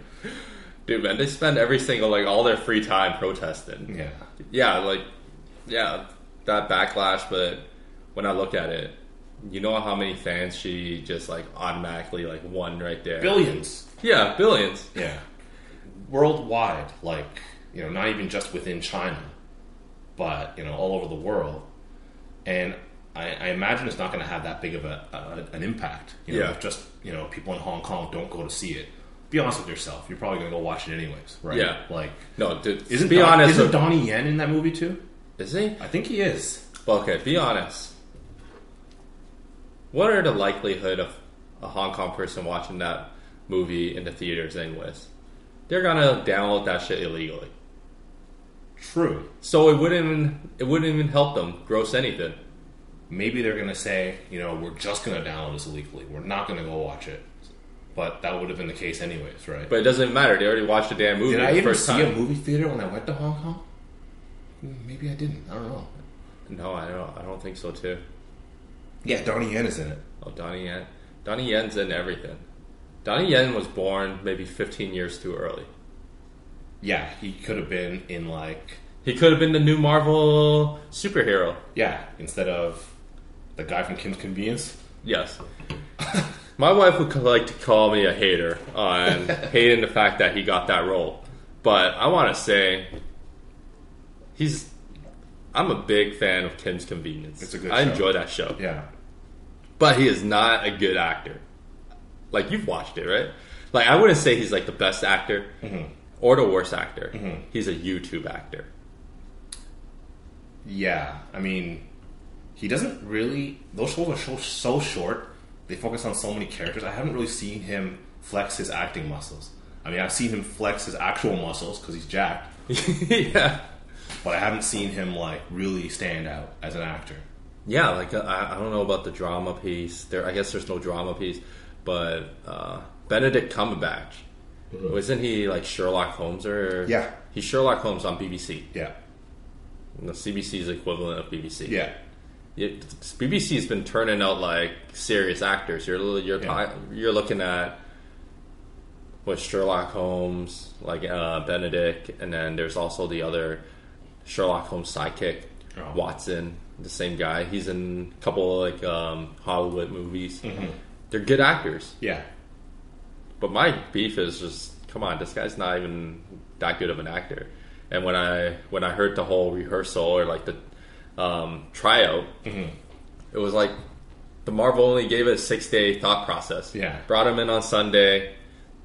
Dude, man, they spend every single like all their free time protesting. Yeah. Yeah, like yeah, that backlash. But when I look at it, you know how many fans she just like automatically like won right there. Billions. Yeah, billions. Yeah. Worldwide, like, you know, not even just within China, but, you know, all over the world. And I, I imagine it's not going to have that big of a, a an impact. You know, Yeah. if just, you know, people in Hong Kong don't go to see it. Be honest with yourself. You're probably going to go watch it anyways, right? Yeah. Like, No, dude. isn't, be Don- honest. isn't Donnie Yen in that movie too? is he? I think he is. Well, okay, be honest. What are the likelihood of a Hong Kong person watching that movie in the theaters, anyways? They're gonna download that shit illegally, True. so it wouldn't even, it wouldn't even help them gross anything. maybe they're going to say, you know, we're just going to download this illegally. We're not going to go watch it. But that would have been the case anyways, right? But it doesn't matter. They already watched the damn movie Did the I even see time. a movie theater when I went to Hong Kong? Maybe I didn't. I don't know. No, I don't. I don't think so too. Yeah, Donnie Yen is in it. Oh, Donnie Yen. Donnie Yen's in everything. Donnie Yen was born maybe 15 years too early. Yeah, he could have been in like He could have been the new Marvel superhero. yeah instead of the guy from Kim's Convenience. Yes. (laughs) My wife would like to call me a hater on (laughs) hating the fact that he got that role. But I want to say he's I'm a big fan of Kim's Convenience. It's a good I show. enjoy that show. Yeah, But he is not a good actor. Like you've watched it, right? Like I wouldn't say he's like the best actor Mm-hmm. or the worst actor. He's a YouTube actor. yeah. I mean, he doesn't really. Those shows are so so short. They focus on so many characters. I haven't really seen him flex his acting muscles. I mean, I've seen him flex his actual muscles because he's jacked. (laughs) yeah. but I haven't seen him like really stand out as an actor. Yeah, like uh, I, I don't know about the drama piece. There, I guess there's no drama piece, but uh, Benedict Cumberbatch, wasn't he like Sherlock Holmes or Yeah. He's Sherlock Holmes on BBC. Yeah, The CBC's equivalent of BBC. yeah, It, BBC's been turning out like serious actors. You're you're Yeah. you're looking at what Sherlock Holmes, like uh, Benedict, and then there's also the other Sherlock Holmes sidekick, Oh. Watson, the same guy. He's in a couple of like um, Hollywood movies. Mm-hmm. They're good actors, yeah. but my beef is just come on, this guy's not even that good of an actor. And when I when I heard the whole rehearsal or like the um, tryout, Mm-hmm. it was like the Marvel only gave it a six day thought process. Yeah. brought him in on Sunday,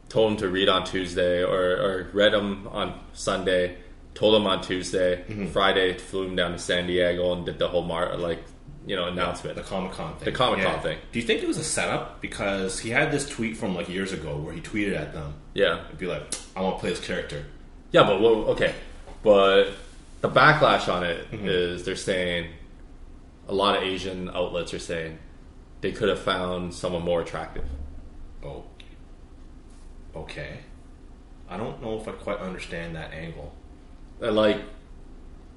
told him to read on Tuesday, or, or read him on Sunday, told him on Tuesday, Mm-hmm. Friday flew him down to San Diego and did the whole mar like you know announcement. The Comic Con thing. The Comic-Con thing. Do you think it was a setup? Because he had this tweet from like years ago where he tweeted at them. yeah, He'd be like, I want to play this character. Yeah, but well, okay, but the backlash on it Mm-hmm. is they're saying a lot of Asian outlets are saying they could have found someone more attractive. Oh. Okay. I don't know if I quite understand that angle. And like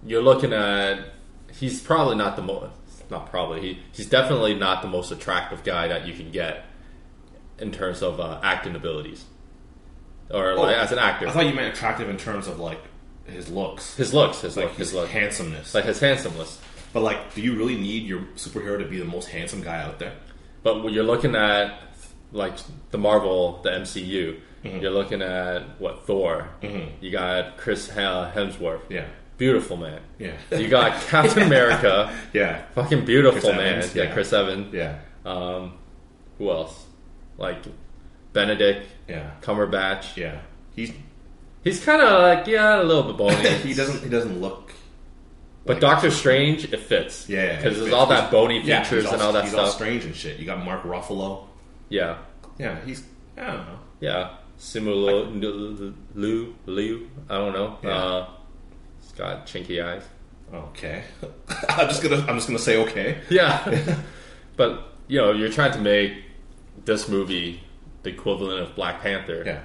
you're looking at, he's probably not the most. Not probably. He he's definitely not the most attractive guy that you can get in terms of uh, acting abilities, or like, as an actor. Oh, I thought you meant attractive in terms of like his looks. his looks, his like look, his his look, handsomeness. like his handsomeness. but like, do you really need your superhero to be the most handsome guy out there? But when you're looking at like the Marvel, the MCU, Mm-hmm. you're looking at what Thor. You got Chris He- Hemsworth, Yeah. beautiful man. Yeah. You got (laughs) Captain America, Yeah. fucking beautiful Chris man. Evans, yeah. yeah. Chris Evans. Yeah. Um, who else? Like Benedict Yeah. Cumberbatch. Yeah. He's He's kind of like yeah, a little bit bony. (laughs) he doesn't he doesn't look But Doctor Strange, it fits. Yeah, yeah, because it there's all that bony yeah, features he's and all that he's all stuff. strange and shit. You got Mark Ruffalo. yeah, Yeah, he's I don't know. yeah. Simu Liu, Liu, Liu, I don't know. Yeah. Uh, he's got chinky eyes. Okay. (laughs) I'm just gonna I'm just gonna say okay. (laughs) Yeah, but you know, you're trying to make this movie the equivalent of Black Panther. Yeah.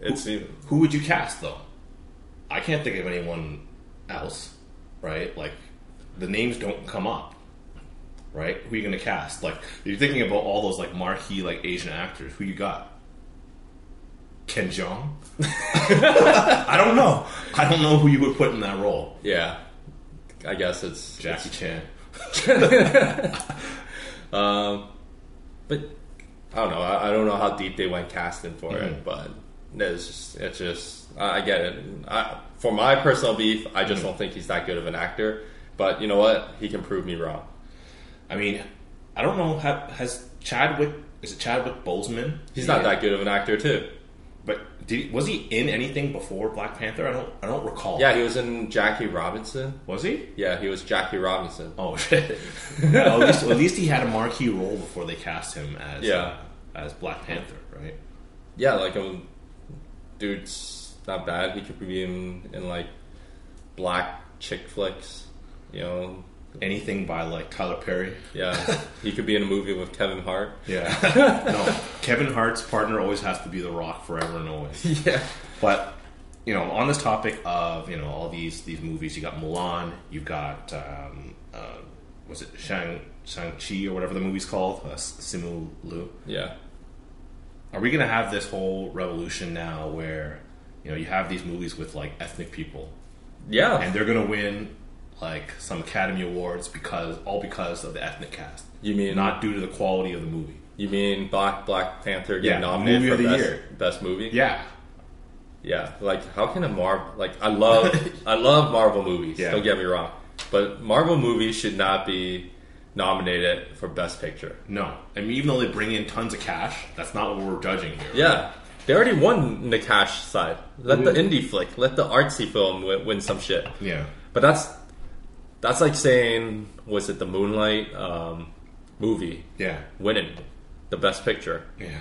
It's Who would you cast though? I can't think of anyone else, right? Like the names don't come up, right? Who are you going to cast? Like you're thinking about all those like marquee like Asian actors. Who you got? Ken Jeong? (laughs) I don't know. I don't know who you would put in that role. yeah. I guess it's Jackie Chan. (laughs) Um, but I don't know. I, I don't know how deep they went casting for Mm-hmm. it, but it's just it's just I, get it. I, for my personal beef, I Mm-hmm. just don't think he's that good of an actor. But you know what? He can prove me wrong. I mean, I don't know. ha- Has Chadwick? Is it Chadwick Boseman? He's not that good of an actor too. But did was he in anything before Black Panther? I don't. I don't recall. Yeah, he was in Jackie Robinson. Was he? Yeah, he was Jackie Robinson. Oh (laughs) shit! Well, at, least, at least he had a marquee role before they cast him as Yeah. uh, as Black Panther, right? Yeah, like um, dude's not bad. He could be in in like black chick flicks. You know, Anything by like Tyler Perry. yeah, (laughs) he could be in a movie with Kevin Hart. Yeah. (laughs) no, Kevin Hart's partner always has to be The Rock forever and always. (laughs) Yeah. But you know, on this topic of you know all these these movies, you got Mulan, you've got um, uh, was it Shang Shang Chi or whatever the movie's called, uh, Simu Liu. Yeah. Are we going to have this whole revolution now where you know you have these movies with like ethnic people Yeah. and they're going to win like some Academy Awards because all because of the ethnic cast, you mean not due to the quality of the movie. You mean Black Black Panther Yeah, get nominated movie for of the best, year. best movie? Yeah, Yeah. Like how can a Marvel like I love (laughs) I love Marvel movies. Yeah. Don't get me wrong. But Marvel movies should not be nominated for best picture. no. I mean, even though they bring in tons of cash, that's not what we're judging here. Yeah. They already won the cash side. Let the indie flick, let the artsy film win, win some shit. Yeah. But that's that's like saying was it the Moonlight um, movie Yeah. winning the best picture? Yeah.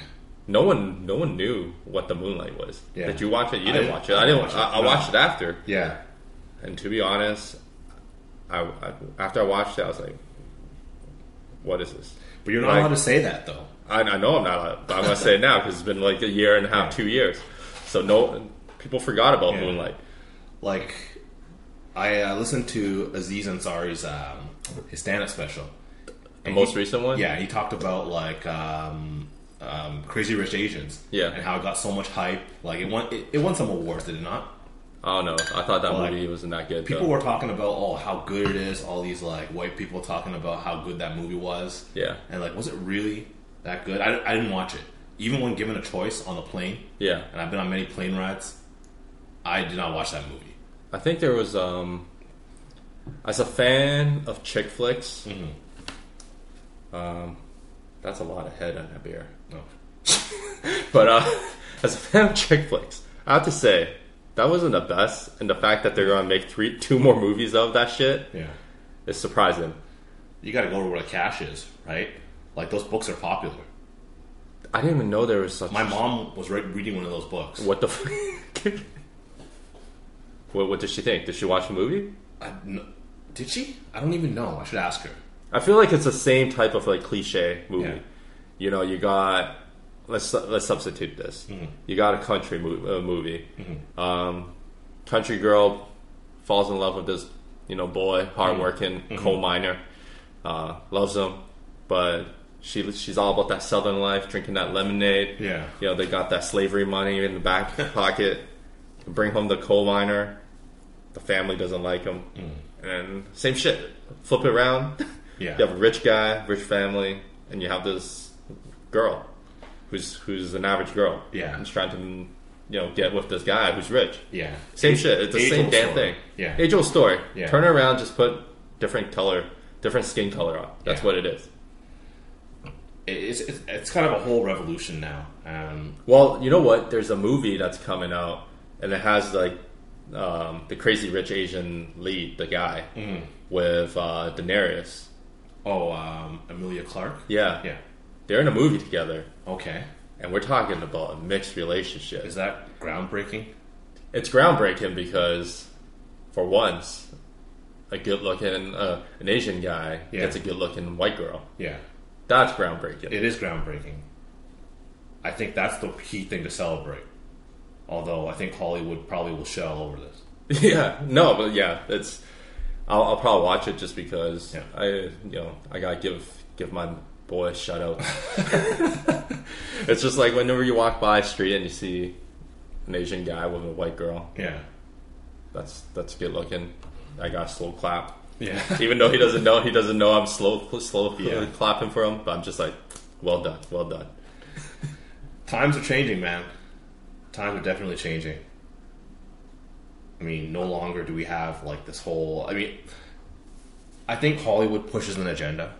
No one, no one knew what the Moonlight was. Yeah. Did you watch it? You didn't didn't- watch it. I I didn't. watch it. I No. watched it after, Yeah. and to be honest, I, I after I watched it, I was like, "What is this?" But you're not Like- allowed to say that though. I, I know I'm not, allowed, but I'm gonna say it now because it's been like a year and a half, two years. So no, people forgot about Yeah. Moonlight. Like, I uh, listened to Aziz Ansari's um, his stand-up special. The most he- recent one. Yeah, he talked about like um, um, Crazy Rich Asians. Yeah. and how it got so much hype. Like it won, it, it won some awards, did it not? I don't know. I thought that Like, movie wasn't that good. People though. were talking about oh how good it is. All these like white people talking about how good that movie was. Yeah. and like was it really that good? I, I didn't watch it. Even when given a choice on the plane, Yeah, and I've been on many plane rides, I did not watch that movie. I think there was. um As a fan of chick flicks, Mm-hmm. um, that's a lot of head on that beer. No. (laughs) But uh, (laughs) as a fan of chick flicks, I have to say that wasn't the best, and the fact that they're gonna make three, two more movies of that shit Yeah. is surprising. You got to go to where the cash is, right? Like those books are popular. I didn't even know there was such. My mom was re- reading one of those books. What the? F- (laughs) what, what did she think? Did she watch the movie? I, n- did she? I don't even know. I should ask her. I feel like it's the same type of like cliche movie. Yeah. You know, you got let's let's substitute this. Mm-hmm. You got a country mo- uh, movie. Um, country girl falls in love with this you know boy, hardworking Mm-hmm. coal miner, uh, loves him, but she she's all about that southern life, drinking that lemonade. Yeah. you know they got that slavery money in the back (laughs) pocket. Bring home the coal miner. The family doesn't like him, and same shit. Flip it around. Mm. (laughs) Yeah. You have a rich guy, rich family, and you have this girl who's who's an average girl. Yeah. Who's trying to you know get with this guy who's rich. Yeah. Same Age- shit. It's the same damn story. thing. Yeah. Age old story. Yeah. Turn it around, just put different color, different skin color on. That's Yeah. what it is. It's, it's, it's kind of a whole revolution now. Um, Well, you know what? There's a movie that's coming out, and it has like um, the crazy rich Asian lead, the guy Mm-hmm. with uh, Daenerys. oh, um, Emilia Clarke? Yeah, Yeah. they're in a movie together, Okay. and we're talking about a mixed relationship. Is that groundbreaking? it's groundbreaking because for once a good looking uh, an asian guy Yeah. gets a good looking white girl Yeah. that's groundbreaking It is groundbreaking. I think that's the key thing to celebrate. Although I think Hollywood probably will shit all over this. (laughs) yeah, no, but yeah, it's. I'll, I'll probably watch it just because Yeah. I, you know, I gotta give give my boy a shout out. (laughs) it's just like whenever you walk by a street and you see an Asian guy with a white girl, Yeah. that's that's good looking. I got a slow clap, Yeah. even though he doesn't know he doesn't know I'm slow slow Yeah. clapping for him. But I'm just like, well done, well done. Times are changing, man. Times are definitely changing. I mean, no longer do we have like this whole. I mean, I think Hollywood pushes an agenda.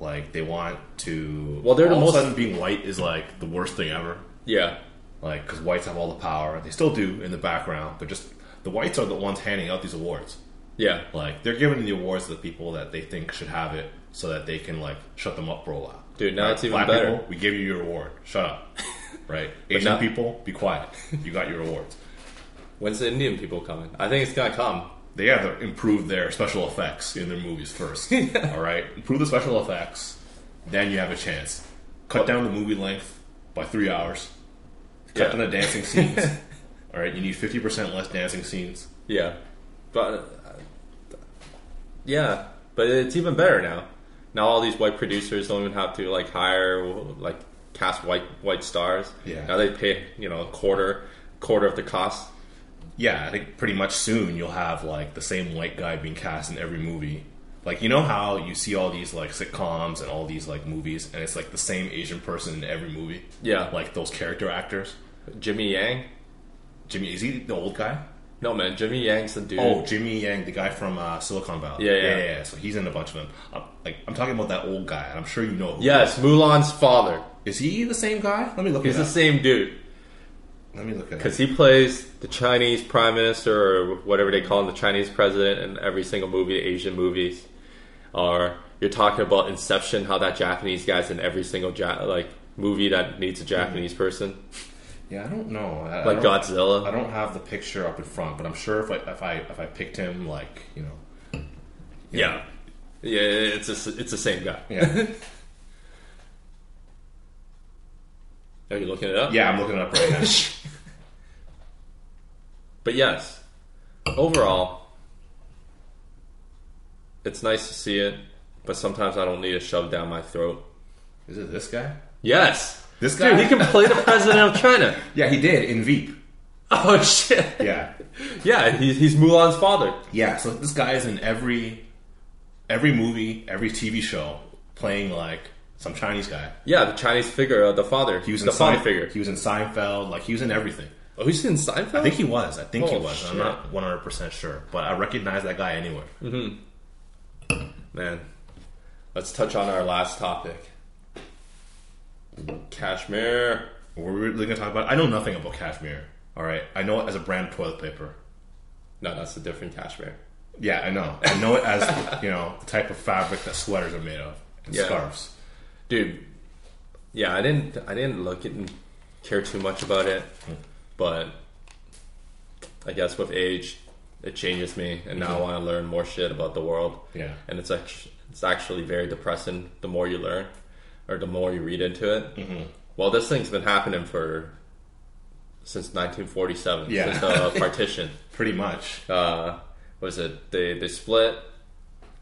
Like they want to. Well, they're the most- of a sudden being white is like the worst thing ever. Yeah, Like because whites have all the power. They still do in the background, but just the whites are the ones handing out these awards. yeah, Like they're giving the awards to the people that they think should have it, so that they can like shut them up for a while. dude. Now Right? it's even better. people, we give you your award. Shut up. (laughs) Right? Asian now- people, be quiet. (laughs) You got your awards. When's the Indian people coming? I think it's gonna come. They have to improve their special effects in their movies first. (laughs) All right, improve the special effects, then you have a chance. Cut down the movie length by three hours. Cut Yeah. down the dancing scenes. (laughs) All right, you need fifty percent less dancing scenes. Yeah, but uh, yeah, but it's even better now. Now all these white producers don't even have to like hire like cast white white stars. Yeah. Now they pay you know a quarter quarter of the cost. Yeah, I think pretty much soon you'll have like the same white guy being cast in every movie. Like you know how you see all these like sitcoms and all these like movies, and it's like the same Asian person in every movie. Yeah. like those character actors. Jimmy Yang. Jimmy is he the old guy? No man, Jimmy Yang's the dude. Oh, Jimmy Yang, the guy from uh, Silicon Valley. Yeah, yeah. yeah, So he's in a bunch of them. I'm, like I'm talking about that old guy, and I'm sure you know. Who yes, Mulan's father. Is he the same guy? Let me look. He's it the same dude Let me look at it. because he plays the Chinese prime minister or whatever they call him, the Chinese president in every single movie, Asian movies. Or you're talking about Inception, how that Japanese guy's in every single ja- like movie that needs a Japanese person, Yeah, I don't know. I, I like don't- Godzilla. I don't have the picture up in front, but I'm sure if I if I if I picked him, like you know, Yeah, yeah, it's a, it's the same guy. yeah, (laughs) Are you looking it up? yeah, I'm looking it up right now. (laughs) But yes, overall, it's nice to see it. But sometimes I don't need it shoved down my throat. Is it this guy? Yes, This dude, guy? he can play the president of China. (laughs) Yeah, he did in Veep. (laughs) Oh shit! Yeah, Yeah, he's, he's Mulan's father. yeah. So this guy is in every every movie, every TV show, playing like some Chinese guy. Yeah, the Chinese figure, uh, the father. He was the in father Sein- figure. He was in Seinfeld. Like he was in everything. Oh, he's in Seinfeld. I think he was. I think he Oh, was. I'm shit. not 100 percent sure, but I recognize that guy anywhere. Man, let's touch on our last topic. Kashmir. What were we really gonna talk about? I know nothing about cashmere. All right, I know it as a brand of toilet paper. No, that's a different cashmere. Yeah, I know. I know it as (laughs) you know the type of fabric that sweaters are made of and Yeah. scarves. Dude yeah i didn't i didn't look at and care too much about it but i guess with age it changes me and now i want to learn more shit about the world Yeah. and it's actually it's actually very depressing the more you learn or the more you read into it Mm-hmm. well this thing's been happening for since 1947 Yeah. since the (laughs) partition Pretty much. uh, was it they they split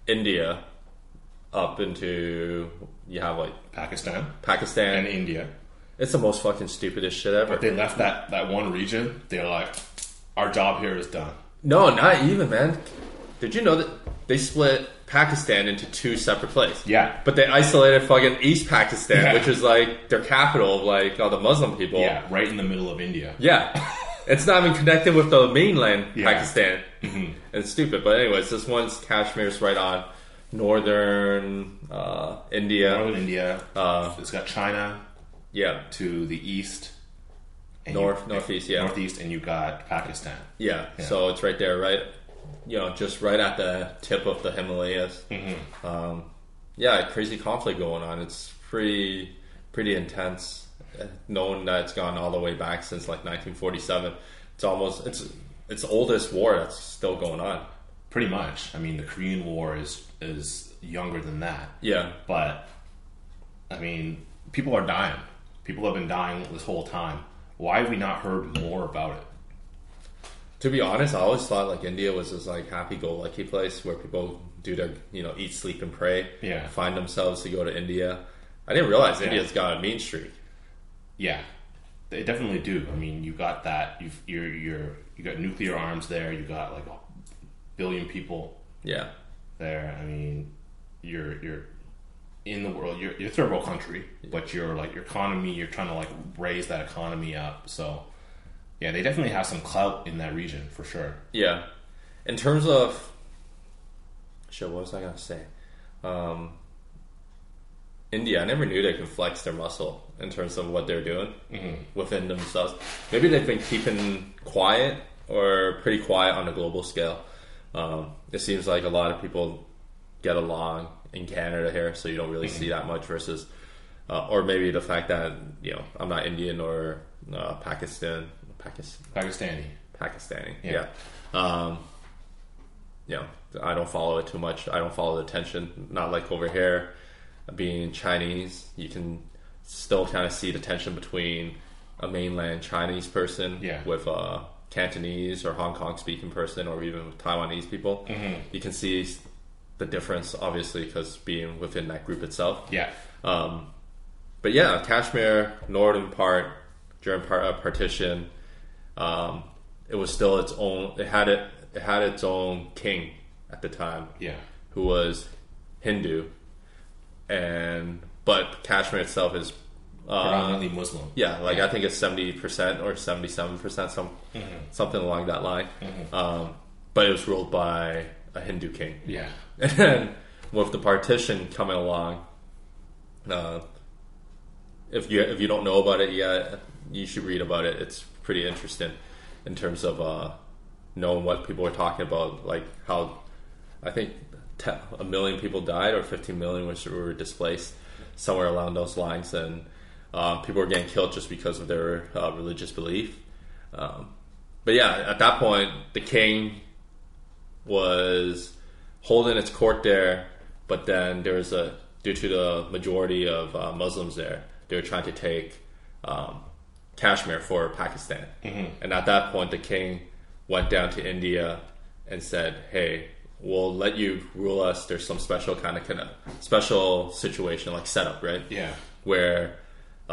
India up into you have like Pakistan Pakistan. and India. it's the most fucking stupidest shit ever. They left that that one region. They're like, our job here is done. no, not even man. Did you know that they split Pakistan into two separate places? Yeah. But they isolated fucking East Pakistan, Yeah. which is like their capital of like all the Muslim people. Yeah, right in the middle of India. Yeah. (laughs) It's not even connected with the mainland Yeah. Mm-hmm. Pakistan. It's stupid. But anyways, this one's Kashmir's right on northern uh, India. Northern India. Uh, it's got China yeah. to the east. North- northeast, yeah. Northeast, and you got Pakistan. yeah. So it's right there, right? You know, just right at the tip of the Himalayas. Mm-hmm. Um, yeah, crazy conflict going on. It's pretty, pretty intense. Uh, Knowing that it's gone all the way back since like 1947, it's almost it's it's the oldest war that's still going on. Pretty much. I mean, the Korean War is is younger than that. Yeah, But I mean, people are dying. People have been dying this whole time Why have we not heard more about it? To be honest, I always thought like India was this like happy-go-lucky place where people do their you know eat, sleep, and pray. Yeah. Find themselves to go to India. I didn't realize India's got a mean streak. Yeah, they definitely do. I mean, you got that. You've, you're you're you got nuclear arms there. You got like a billion people Yeah. There. I mean, you're you're in the world. You're you're a third world country, but you're like your economy. You're trying to like raise that economy up. So, yeah, they definitely have some clout in that region for sure. Yeah. In terms of shit, what was I gonna say? Um, India, I never knew they could flex their muscle in terms of what they're doing within themselves. Maybe they've been keeping quiet or pretty quiet on a global scale. Um, it seems like a lot of people get along in Canada here, so you don't really see that much versus, uh, or maybe the fact that you know I'm not Indian or uh, Pakistan, Pakistan, Pakistani. Pakistani. Yeah. Yeah. Um, you know, I don't follow it too much. I don't follow the tension. Not like over here, being Chinese, you can still kind of see the tension between a mainland Chinese person Yeah. with a Cantonese or Hong Kong speaking person, or even with Taiwanese people. Mm-hmm. You can see the difference, obviously, because being within that group itself. Yeah, Um, but yeah, Kashmir, northern part during part, uh, partition, um, it was still its own. It had it. It had its own king at the time, yeah, who was Hindu, and but Kashmir itself is. Uh, predominantly Muslim. yeah, like I think it's seventy percent or seventy-seven percent, some something along that line. Um, but it was ruled by a Hindu king. Yeah, (laughs) And with the partition coming along, uh, if you if you don't know about it yet, you should read about it. It's pretty interesting in terms of uh, knowing what people are talking about, like how I think te- a million people died or 15 million was, were displaced somewhere along those lines, and uh, people were getting killed just because of their uh, religious belief. Um, but yeah, at that point, the king was holding its court there, but then there was a due to the majority of uh, Muslims there, they were trying to take um, Kashmir for Pakistan, and at that point, the king went down to India and said, "Hey, we'll let you rule us. There's some special kind of kind of special situation like setup, right? yeah, where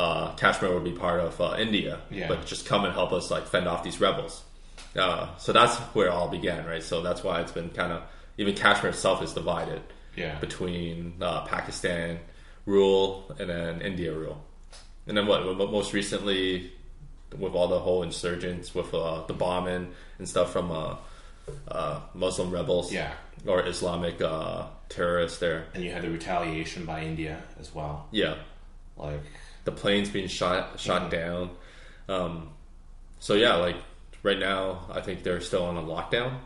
uh, Kashmir would be part of uh, India, Yeah. but just come and help us like fend off these rebels. Uh, so that's where it all began, right? So that's why it's been kind of even Kashmir itself is divided yeah. between uh, Pakistan rule and then India rule, and then what? Most recently, with all the whole insurgents, with uh, the bombing and stuff from uh, uh, Muslim rebels, Yeah. or Islamic uh, terrorists, there, And you had the retaliation by India as well. yeah. Like, the planes being shot shot down. Um, so yeah, like right now, I think they're still on a lockdown.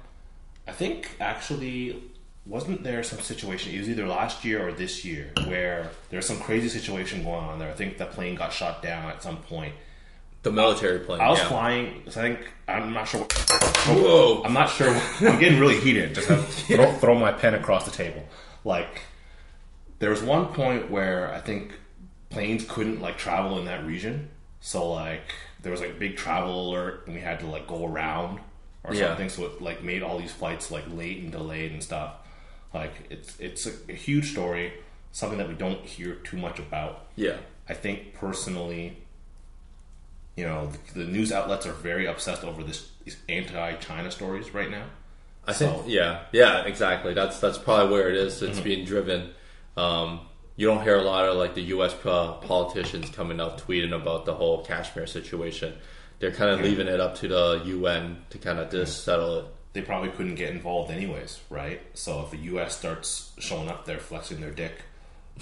I think actually, wasn't there some situation? It was either last year or this year where there's some crazy situation going on there. I think the plane got shot down at some point. The military plane. I was yeah. flying. I think I'm not sure. What, Whoa! I'm not sure. I'm getting really heated. Just have to throw, throw my pen across the table. Like there was one point where I think planes couldn't like travel in that region. So like there was like a big travel alert, and we had to like go around or Yeah. something. So it like made all these flights like late and delayed and stuff. Like it's it's a, a huge story, something that we don't hear too much about. Yeah, I think personally, you know, the, the news outlets are very obsessed over this these anti-China stories right now. I think. Yeah, yeah, exactly. That's that's probably where it is. It's Mm-hmm. being driven. Um, you don't hear a lot of like the U.S. po- politicians coming out tweeting about the whole Kashmir situation. They're kind of leaving it up to the UN to kind of just settle it. They probably couldn't get involved anyways, right? So if the U.S. starts showing up there, flexing their dick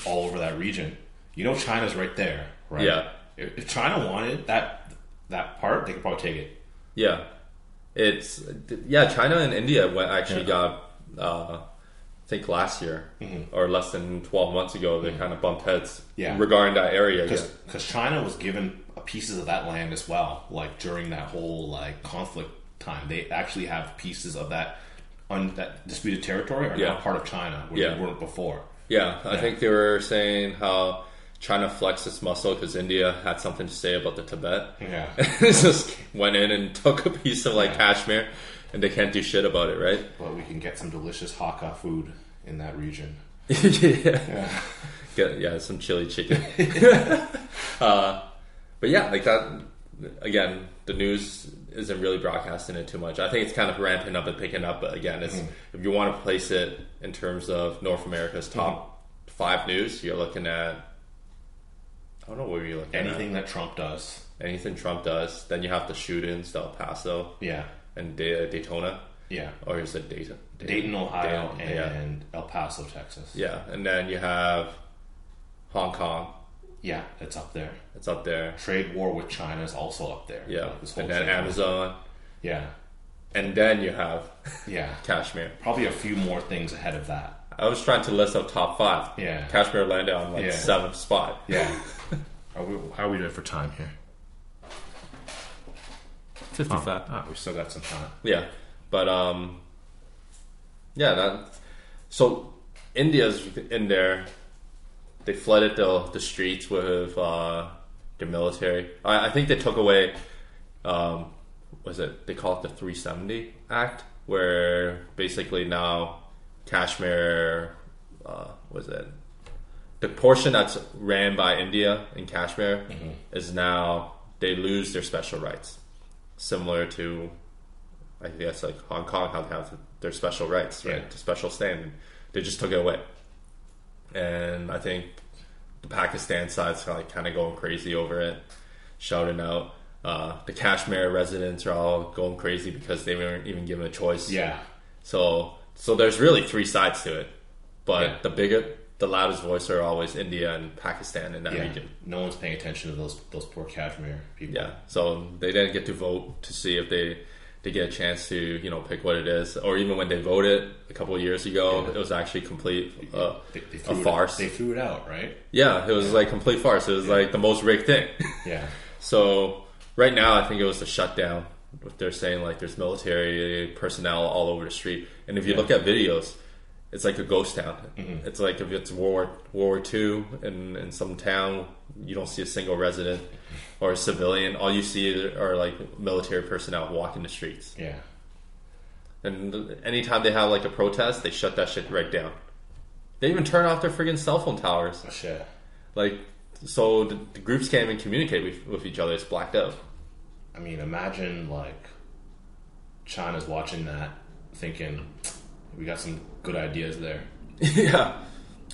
all over that region, you know China's right there, right? Yeah. If, if China wanted that that part, they could probably take it. Yeah, it's yeah. China and India actually Yeah. got, uh, think last year mm-hmm. or less than twelve months ago, they mm-hmm. kind of bumped heads Yeah. regarding that area. because China was given pieces of that land as well. Like during that whole like conflict time, they actually have pieces of that on that disputed territory are Yeah. now part of China where Yeah. they weren't before. Yeah, I Yeah. think they were saying how China to flex its muscle because India had something to say about the Tibet. Yeah. (laughs) it just went in and (laughs) took a piece of like. Kashmir, and they can't do shit about it, right? But we can get some delicious Hakka food in that region. (laughs) yeah. Get yeah, some chili chicken. (laughs) (laughs) uh, but yeah, like that. Again, the news isn't really broadcasting it too much. I think it's kind of ramping up and picking up. But again, it's if you want to place it in terms of North America's top five news, you're looking at. I don't know what you're looking Anything that Trump does. Anything Trump does, then you have the shootings, El Paso Yeah. And Da- Daytona, Yeah. or is it Dayton? Dayton, Ohio, Dayton, yeah. and El Paso, Texas. Yeah, and then you have Hong Kong. Yeah, it's up there. It's up there. Trade war with China is also up there. Yeah, Like, and then. Amazon, Yeah, and then you have (laughs) yeah. Kashmir. Probably a few more things ahead of that. I was trying to list out top five. Yeah. Kashmir landed on like Yeah. seventh spot. Yeah. (laughs) are we, how are we doing for time here? Fifty-five. Ah, we still got some time. Yeah, but um, yeah. That so India's in there. They flooded the the streets with uh, their military. I, I think they took away. Um, was it they call it the 370 Act, where basically now Kashmir uh, was it the portion that's ran by India in Kashmir is now they lose their special rights, similar to I guess like Hong Kong how they have their special rights, right? Yeah. The special standing. They just took it away, and I think the Pakistan side's like kind of going crazy over it, shouting out. Uh, the Kashmir residents are all going crazy because they weren't even given a choice. Yeah. So so there's really three sides to it, but Yeah. the bigger, the loudest voice are always India and Pakistan in that Yeah. region. No one's paying attention to those those poor Kashmir people. Yeah. So they didn't get to vote to see if they they get a chance to you know pick what it is, or even when they voted a couple of years ago, Yeah. it was actually complete uh, They, they a threw it- farce. they threw it out, right? yeah, it was like complete farce. It was like the most rigged thing. (laughs) Yeah. So right now, I think it was the shutdown. They're saying like there's military personnel all over the street, and if you look at videos, it's like a ghost town. Mm-hmm. It's like if it's World War, World War Two in in some town, you don't see a single resident or a civilian. All you see are like military personnel walking the streets. Yeah. And anytime they have like a protest, they shut that shit right down. They even turn off their friggin' cell phone towers. Oh, shit. Like, so the, the groups can't even communicate with, with each other. It's blacked out. I mean, imagine like China's watching that, thinking we got some good ideas there. (laughs) yeah.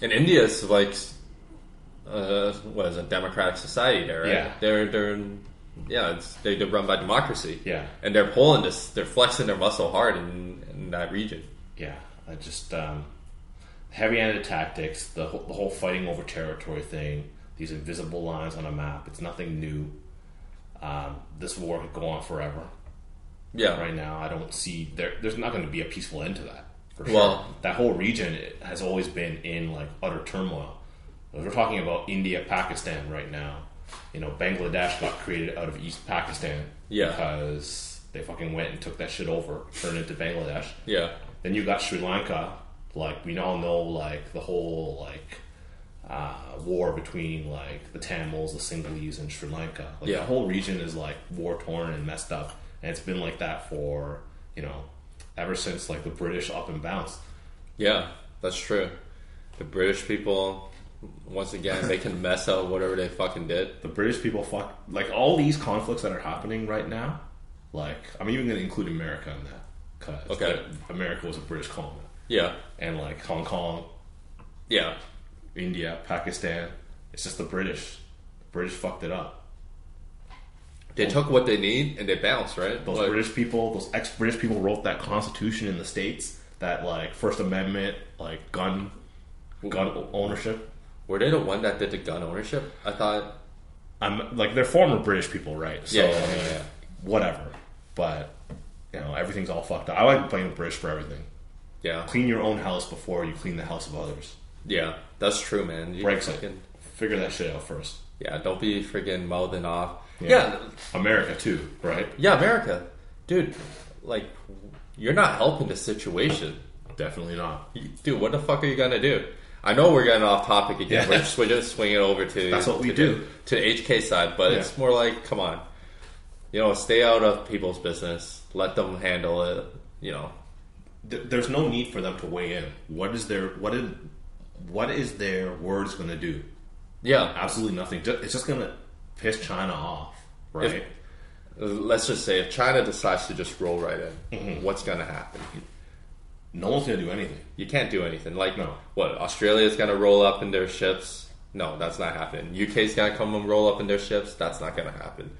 And India is like, uh, what is it, democratic society there, right? Yeah. They're, they're, yeah, it's, they, run by democracy. Yeah. And they're pulling this, they're flexing their muscle hard in, in that region. Yeah, I just um, heavy-handed tactics, the whole, the whole fighting over territory thing, these invisible lines on a map. It's nothing new. Um, this war could go on forever. Yeah. Right now, I don't see there. There's not going to be a peaceful end to that. For sure. Well- that whole region has always been in like utter turmoil. We're talking about India, Pakistan right now. You know, Bangladesh got created out of East Pakistan Yeah. because they fucking went and took that shit over, turned it into Bangladesh. Yeah. Then you got Sri Lanka. Like we all know, like the whole like uh, war between like the Tamils, the Sinhalese, and Sri Lanka. Like Yeah. the whole region is like war torn and messed up, and it's been like that for you know ever since like the British up and bounced. Yeah, that's true. The British people, once again, they can mess up whatever they fucking did. The British people fuck like all these conflicts that are happening right now. Like I'm even going to include America in that because Okay. America was a British colony, Yeah. and like Hong Kong, Yeah. India, Pakistan. It's just the British. The British fucked it up. They took what they need and they bounced, right? Those Like, British people, those ex-British people, wrote that Constitution in the states that like First Amendment, like gun, gun ownership. were they the one that did the gun ownership? I thought. I'm like they're former British people, right? So Yeah, yeah, yeah, yeah. whatever. But you know, everything's all fucked up. I like playing the British for everything. Yeah. Clean your own house before you clean the house of others. Yeah. That's true, man. You Brexit. fucking- Figure that shit out first. Yeah, don't be freaking mouthing off. Yeah. Yeah. America too, right? Yeah, America. Dude, like, you're not helping the situation. Definitely not. Dude, what the fuck are you gonna do? I know we're getting off topic again. Yeah. We're just, we're just swinging over to That's what we to do. the, to the HK side, but Yeah. it's more like, come on, you know, stay out of people's business. Let them handle it. You know, there's no need for them to weigh in. What is their what is what is their words going to do? Yeah. Absolutely nothing. It's just going to piss China off, right? Let's just say if China decides to just roll right in, Mm-hmm. what's going to happen? no one's going to do anything. You can't do anything. Like, No. what? Australia's going to roll up in their ships? No, that's not happening. UK's going to come and roll up in their ships? That's not going to happen.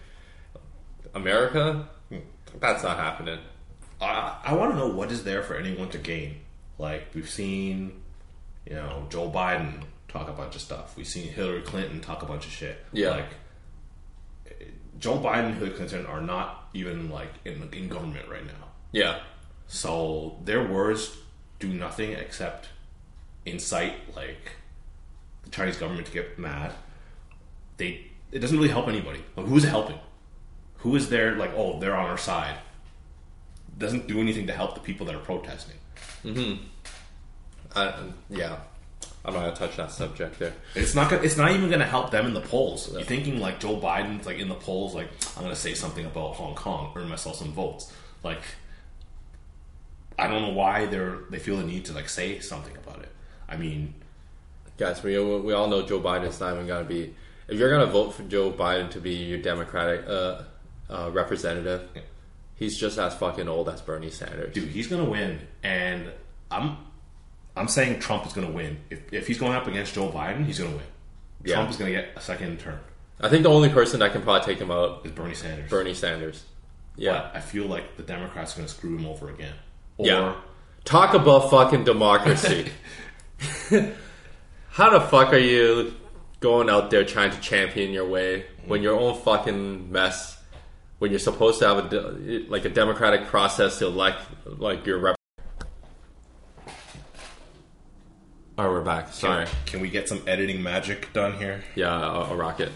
America? That's not happening. I, I want to know what is there for anyone to gain. Like we've seen, you know, Joe Biden talk a bunch of stuff. We've seen Hillary Clinton talk a bunch of shit. Yeah. Like Joe Biden and Hillary Clinton are not even like in in government right now. Yeah. So their words do nothing except incite like the Chinese government to get mad. They it doesn't really help anybody. Like, who's helping? Who is there like oh they're on our side? Doesn't do anything to help the people that are protesting. Mm-hmm. I, yeah. I'm not going to touch that subject there. It's not. Gonna, it's not even going to help them in the polls. You're thinking like Joe Biden's like in the polls, like I'm going to say something about Hong Kong, earn myself some votes. Like I don't know why they're they feel the need to like say something about it. I mean, Guys, we, we all know Joe Biden's not even going to be. If you're going to vote for Joe Biden to be your Democratic uh, uh, representative, Yeah. he's just as fucking old as Bernie Sanders. dude, he's going to win, and I'm I'm saying Trump is going to win. If if he's going up against Joe Biden, he's going to win. Yeah. Trump is going to get a second term. I think the only person that can probably take him out Is Bernie Sanders. Bernie Sanders. Yeah. But I feel like the Democrats are going to screw him over again. Or Yeah. Talk about fucking democracy. (laughs) How the fuck are you going out there trying to champion your way when your own fucking mess, when you're supposed to have a like a democratic process to elect like your Oh, we're back. Sorry. Can, can we get some editing magic done here? Yeah, I'll, I'll rock it.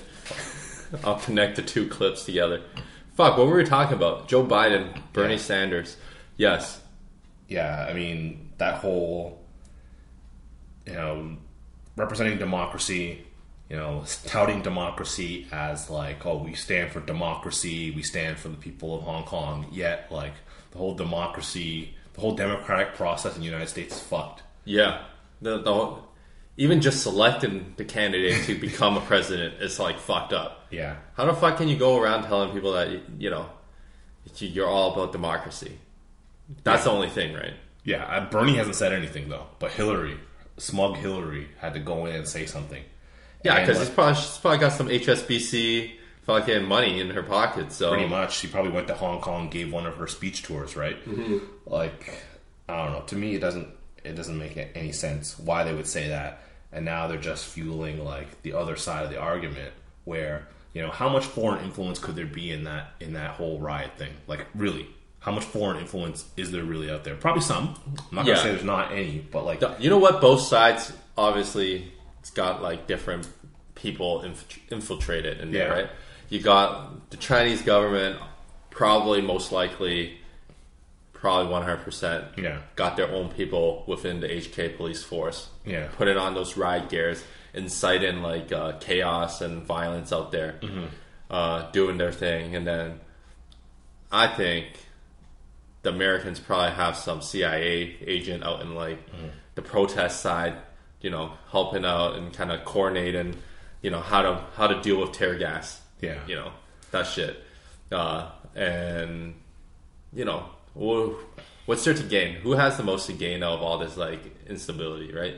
I'll connect the two clips together. Fuck, what were we talking about? Joe Biden, Bernie Yeah. Sanders. Yes. yeah, I mean that whole, you know, representing democracy, you know, touting democracy as like, oh, we stand for democracy, we stand for the people of Hong Kong. Yet, like the whole democracy, the whole democratic process in the United States is fucked. Yeah, the, the even just selecting the candidate to become a president is like fucked up. Yeah, How the fuck can you go around telling people that you, you know you- you're all about democracy? That's the only thing, right? yeah. uh, Bernie hasn't said anything though, but Hillary, smug Hillary, had to go in and say something. Yeah, because like, probably she's probably got some HSBC fucking money in her pocket. So pretty much she probably went to hong kong gave one of her speech tours right like i don't know to me it doesn't it doesn't make any sense why they would say that and now they're just fueling like the other side of the argument where you know how much foreign influence could there be in that in that whole riot thing like really how much foreign influence is there really out there probably some i'm not gonna say there's not any but like You know what? Both sides obviously it's got like different people inf- infiltrated in there, Yeah. right? You got the Chinese government, probably most likely, probably one hundred percent, Yeah. got their own people within the HK police force, Yeah. putting on those riot gears, inciting like uh, chaos and violence out there, Mm-hmm. uh, doing their thing, and then I think the Americans probably have some CIA agent out in like the protest side, you know, helping out and kind of coordinating, you know, how to how to deal with tear gas. Yeah. you know that shit, uh, and you know, wh- what's there to gain? Who has the most to gain out of all this like instability? Right.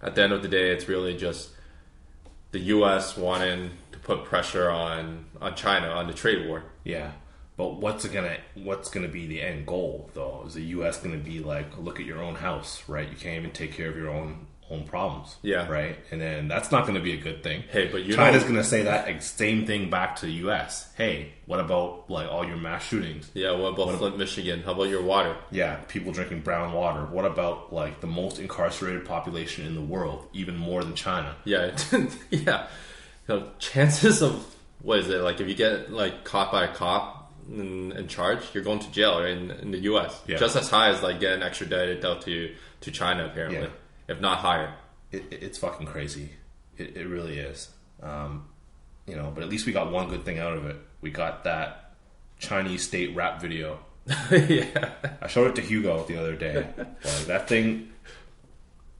At the end of the day, it's really just the U.S. wanting to put pressure on on China on the trade war. Yeah, but what's it gonna what's gonna be the end goal though? Is the U.S. gonna be like, look at your own house, right? You can't even take care of your own own problems, Yeah. right? And then that's not gonna be a good thing. Hey, but you China's gonna say that ex- same thing back to the U.S. Hey, what about like all your mass shootings? Yeah, what about Flint, Michigan? How about your water? Yeah, people drinking brown water. What about like the most incarcerated population in the world, even more than China? Yeah, (laughs) yeah. Chances of what is it like if you get like caught by a cop and, and charged, you're going to jail right, in, in the U.S. Yeah. Just as high as like getting extradited out to to China, apparently, Yeah. If not higher. it, it- it's fucking crazy. It, it really is. Um, you know, but at least we got one good thing out of it. We got that Chinese state rap video. yeah. (laughs) I showed it to Hugo the other day. (laughs) like that thing,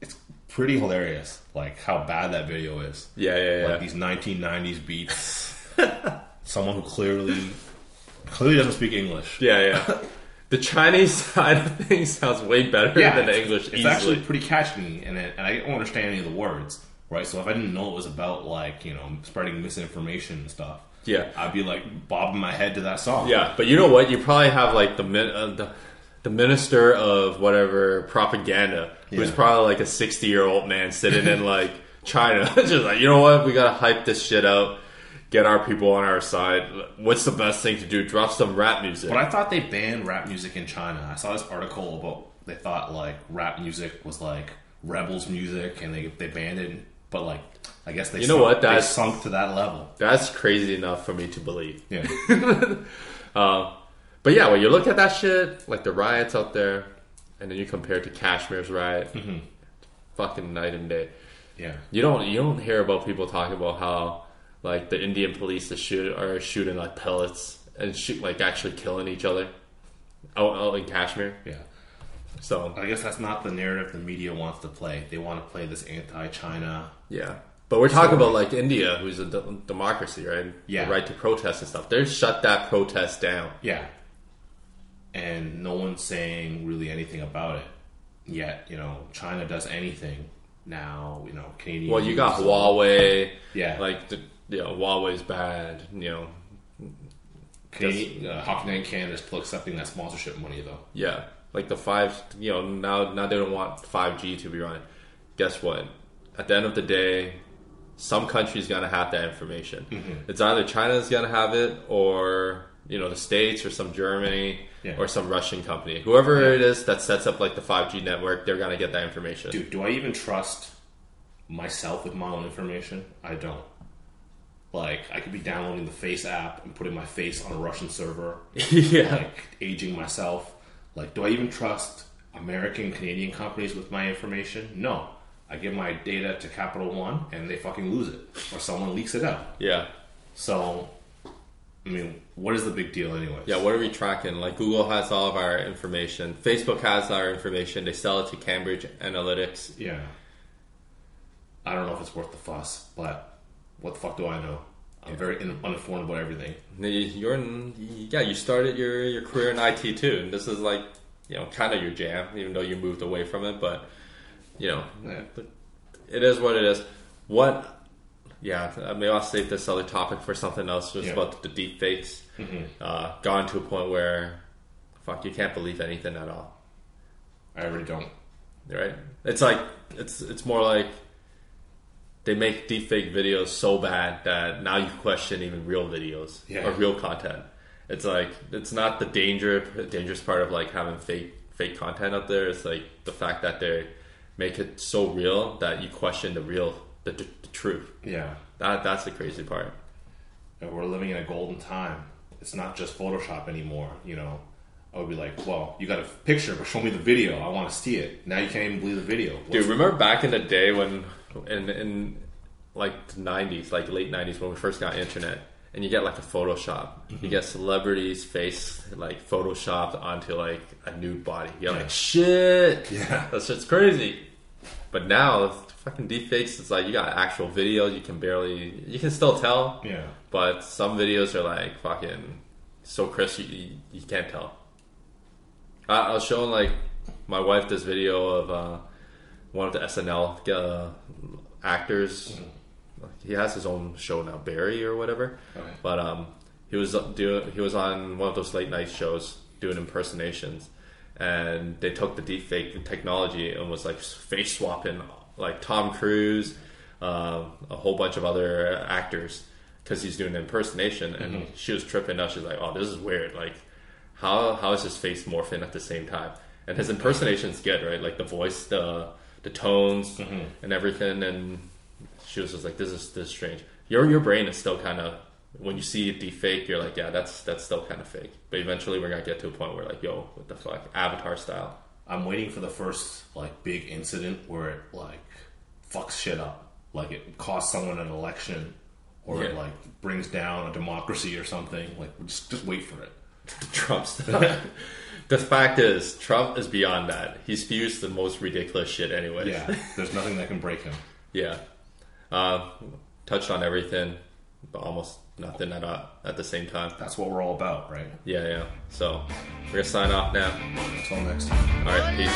it's pretty hilarious. Like how bad that video is. Yeah, yeah, yeah. Like these 1990s beats. (laughs) Someone who clearly clearly doesn't speak English. yeah, yeah. The Chinese (laughs) side of things sounds way better than the English It's easily. actually pretty catchy, and it, and I don't understand any of the words, right? So if I didn't know it was about like you know spreading misinformation and stuff, yeah. I'd be like bobbing my head to that song. Yeah, but you know what? You probably have like the min- uh, the, the minister of whatever propaganda, who's Yeah. probably like a sixty year old man sitting in like China, (laughs) just like you know what? We gotta hype this shit out, get our people on our side. What's the best thing to do? Drop some rap music. But I thought they banned rap music in China. I saw this article about they thought like rap music was like rebels music, and they they banned it. But like, I guess they You know sunk, what? That's- sunk to that level. That's crazy enough for me to believe. Yeah, (laughs) uh, But yeah, when you look at that shit, like the riots out there, and then you compare it to Kashmir's riot, mm-hmm. fucking night and day. yeah, You don't you don't hear about people talking about how like the Indian police shoot are shooting like pellets and shoot like actually killing each other out, out in Kashmir. yeah. So I guess that's not the narrative the media wants to play. They want to play this anti-China. yeah, but we're talking about like India, who's a d- democracy, right? Yeah. the right to protest and stuff. They shut that protest down. Yeah. And no one's saying really anything about it. Yet, you know, China does anything now, you know, Canadian. Well, you got Huawei. Yeah. like the, you know, Huawei's bad. You know, Canadian, uh, Hockey Night in Canada is still accepting that sponsorship money, though. Yeah, like the five. You know, now now they don't want five G to be running. Guess what? At the end of the day, some country's gonna have that information. It's either China's gonna have it, or you know, the states, or some Germany, Yeah. or some Russian company. Whoever it is that sets up like the five G network, they're gonna get that information. Dude, do I even trust myself with my own information? I don't. Like, I could be downloading the Face app and putting my face on a Russian server, (laughs) yeah, like aging myself. Like, do I even trust American, Canadian companies with my information? No. I give my data to Capital One and they fucking lose it, or someone leaks it out. yeah, So, I mean, what is the big deal, anyway? yeah. What are we tracking? Like Google has all of our information. Facebook has our information. They sell it to Cambridge Analytics. Yeah. I don't know if it's worth the fuss, but what the fuck do I know? I'm very in- uninformed about everything. You're yeah. You started your your career in IT too, and this is like you know kind of your jam, even though you moved away from it. But you know, Yeah. it is what it is. What? Yeah, I mean, I'll save this other topic for something else. Just Yeah. about the deep fakes. Uh, gone to a point where, fuck, you can't believe anything at all. I really don't. Right? It's like it's it's more like they make deepfake videos so bad that now you question even real videos Yeah. or real content. It's like it's not the danger dangerous part of like having fake fake content up there. It's like the fact that they make it so real that you question the real the, the, the truth. Yeah. That that's the crazy part. And we're living in a golden time. It's not just Photoshop anymore, you know. I would be like, well, you got a picture, but show me the video. I want to see it. Now you can't even believe the video. Dude, remember back in the day when, in in like the '90s, like late '90s, when we first got internet, and you get like a Photoshop, you get celebrities' face like photoshopped onto like a nude body. You're Yeah. like, shit, Yeah. (laughs) that shit's crazy. But now, fucking deepfakes, it's like you got actual videos. You can barely, you can still tell, Yeah. but some videos are like fucking so crisp you, you, you can't tell. I, I was showing like my wife this video of uh, one of the SNL uh, actors. He has his own show now, Barry or whatever. Okay. But um, he was doing he was on one of those late night shows doing impersonations, and they took the deepfake technology and was like face swapping like Tom Cruise, uh, a whole bunch of other actors because he's doing an impersonation, and she was tripping out. She's like, "Oh, this is weird. Like, how how is his face morphing at the same time?" And his impersonation's good, right? Like the voice, the the tones, mm-hmm. and everything. And she was just like, "This is this is strange." Your your brain is still kind of when you see it deepfake, you're like, "Yeah, that's that's still kind of fake." But eventually, we're gonna get to a point where like, "Yo, what the fuck?" Avatar style. I'm waiting for the first like big incident where it like fucks shit up, like it costs someone an election, or it like brings down a democracy or something. Like just just wait for it. (laughs) Trump stuff. (laughs) the fact is, Trump is beyond that. He spews the most ridiculous shit, anyways. Yeah, there's nothing that can break him. (laughs) yeah. Uh, touched on everything, but almost nothing at uh, at the same time. That's what we're all about, right? Yeah, yeah. So we're gonna sign off now. Until next time. All right, peace.